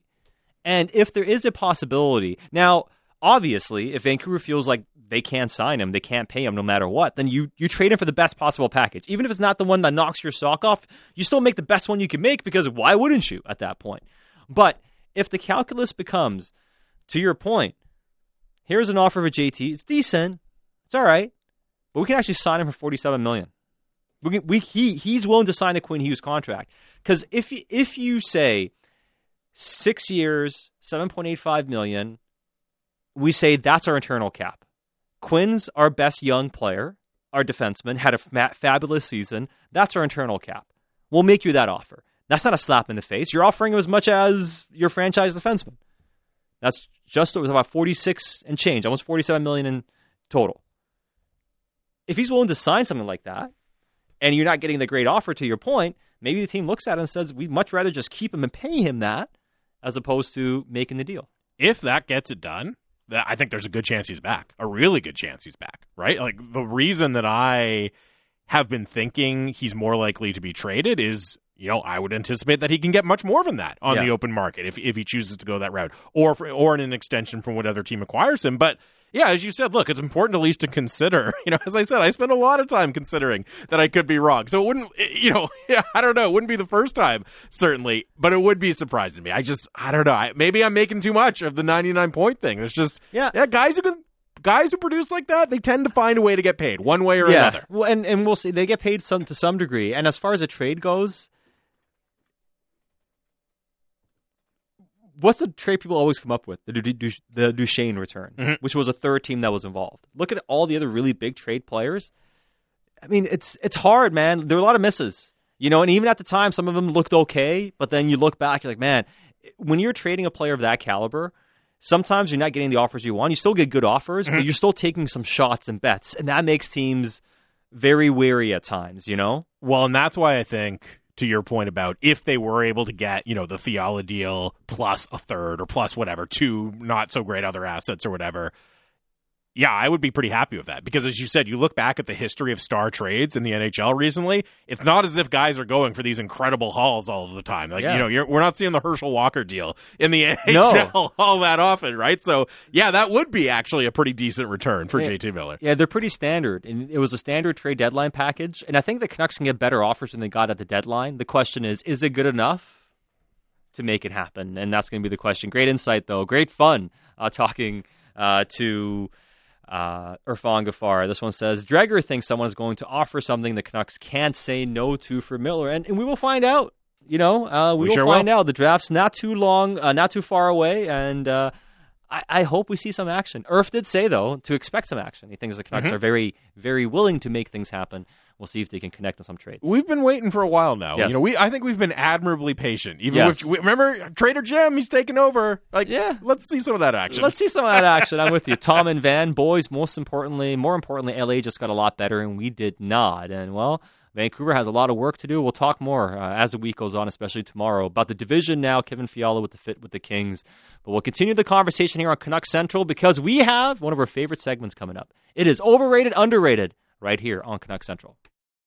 And if there is a possibility, now, obviously, if Vancouver feels like they can't sign him, they can't pay him no matter what, then you, you trade him for the best possible package. Even if it's not the one that knocks your sock off, you still make the best one you can make because why wouldn't you at that point? But if the calculus becomes, to your point, here's an offer for JT. It's decent. It's all right. But we can actually sign him for 47 million. We can, we he he's willing to sign the Quinn Hughes contract cuz if if you say 6 years, 7.85 million, we say that's our internal cap. Quinn's our best young player, our defenseman had a fabulous season. That's our internal cap. We'll make you that offer. That's not a slap in the face. You're offering him as much as your franchise defenseman. That's just it was about 46 and change, almost 47 million in total. if he's willing to sign something like that, and you're not getting the great offer to your point, maybe the team looks at it and says, we'd much rather just keep him and pay him that as opposed to making the deal. If that gets it done, that I think there's a good chance he's back. A really good chance he's back, right? Like the reason that I have been thinking he's more likely to be traded is you know, I would anticipate that he can get much more than that on Yeah. the open market if if he chooses to go that route, or for, or in an extension from what other team acquires him. But yeah, as you said, look, it's important at least to consider. You know, as I said, I spend a lot of time considering that I could be wrong. So it wouldn't, eh, you know, I don't know, it wouldn't be the first time certainly, but it would be surprising to me. I just, I don't know. I, maybe I'm making too much of the 99 point thing. It's just, Yeah. yeah, guys who can. Guys who produce like that, they tend to find a way to get paid one way or another. Well, and and we'll see. They get paid some to some degree. And as far as a trade goes, what's the trade people always come up with? The Du- Du- the Duchene return, Mhm. which was a third team that was involved. Look at all the other really big trade players. I mean, it's it's hard, man. There are a lot of misses, you know. And even at the time, some of them looked okay, but then you look back, you're like, man, when you're trading a player of that caliber. Sometimes you're not getting the offers you want. You still get good offers, but you're still taking some shots and bets, and that makes teams very wary at times, you know? Well, and that's why I think, to your point about if they were able to get, you know, the Fiala deal plus a third or plus whatever, two not so great other assets or whatever, yeah, I would be pretty happy with that. Because as you said, you look back at the history of star trades in the NHL recently, it's not as if guys are going for these incredible hauls all of the time. Like, Yeah. you know, you're, we're not seeing the Herschel Walker deal in the NHL No. all that often, right? So, yeah, that would be actually a pretty decent return for Yeah. JT Miller. Yeah, they're pretty standard. And it was a standard trade deadline package. And I think the Canucks can get better offers than they got at the deadline. The question is, is it good enough to make it happen? And that's going to be the question. Great insight, though. Great fun uh, talking uh, to uh, Irfaan Gaffar. This one says Dreger thinks someone is going to offer something the Canucks can't say no to for Miller. And, and we will find out. You know, uh, we, We will sure find will. out. The draft's not too long, uh, not too far away. And, uh, I, I hope we see some action. Irf did say though to expect some action. He thinks the Canucks Mm-hmm. are very, very willing to make things happen. We'll see if they can connect on some trades. We've been waiting for a while now. Yes. You know, we I think we've been admirably patient. Even Yes. remember Trader Jim, he's taking over. Like, Yeah. let's see some of that action. Let's see some of that action. I'm with you, Tom and Van. Boys, most importantly, more importantly, LA just got a lot better, and we did not. And well, Vancouver has a lot of work to do. We'll talk more uh, as the week goes on, especially tomorrow about the division. Now, Kevin Fiala with the fit with the Kings, but we'll continue the conversation here on Canuck Central because we have one of our favorite segments coming up. It is overrated, underrated, right here on Canuck Central.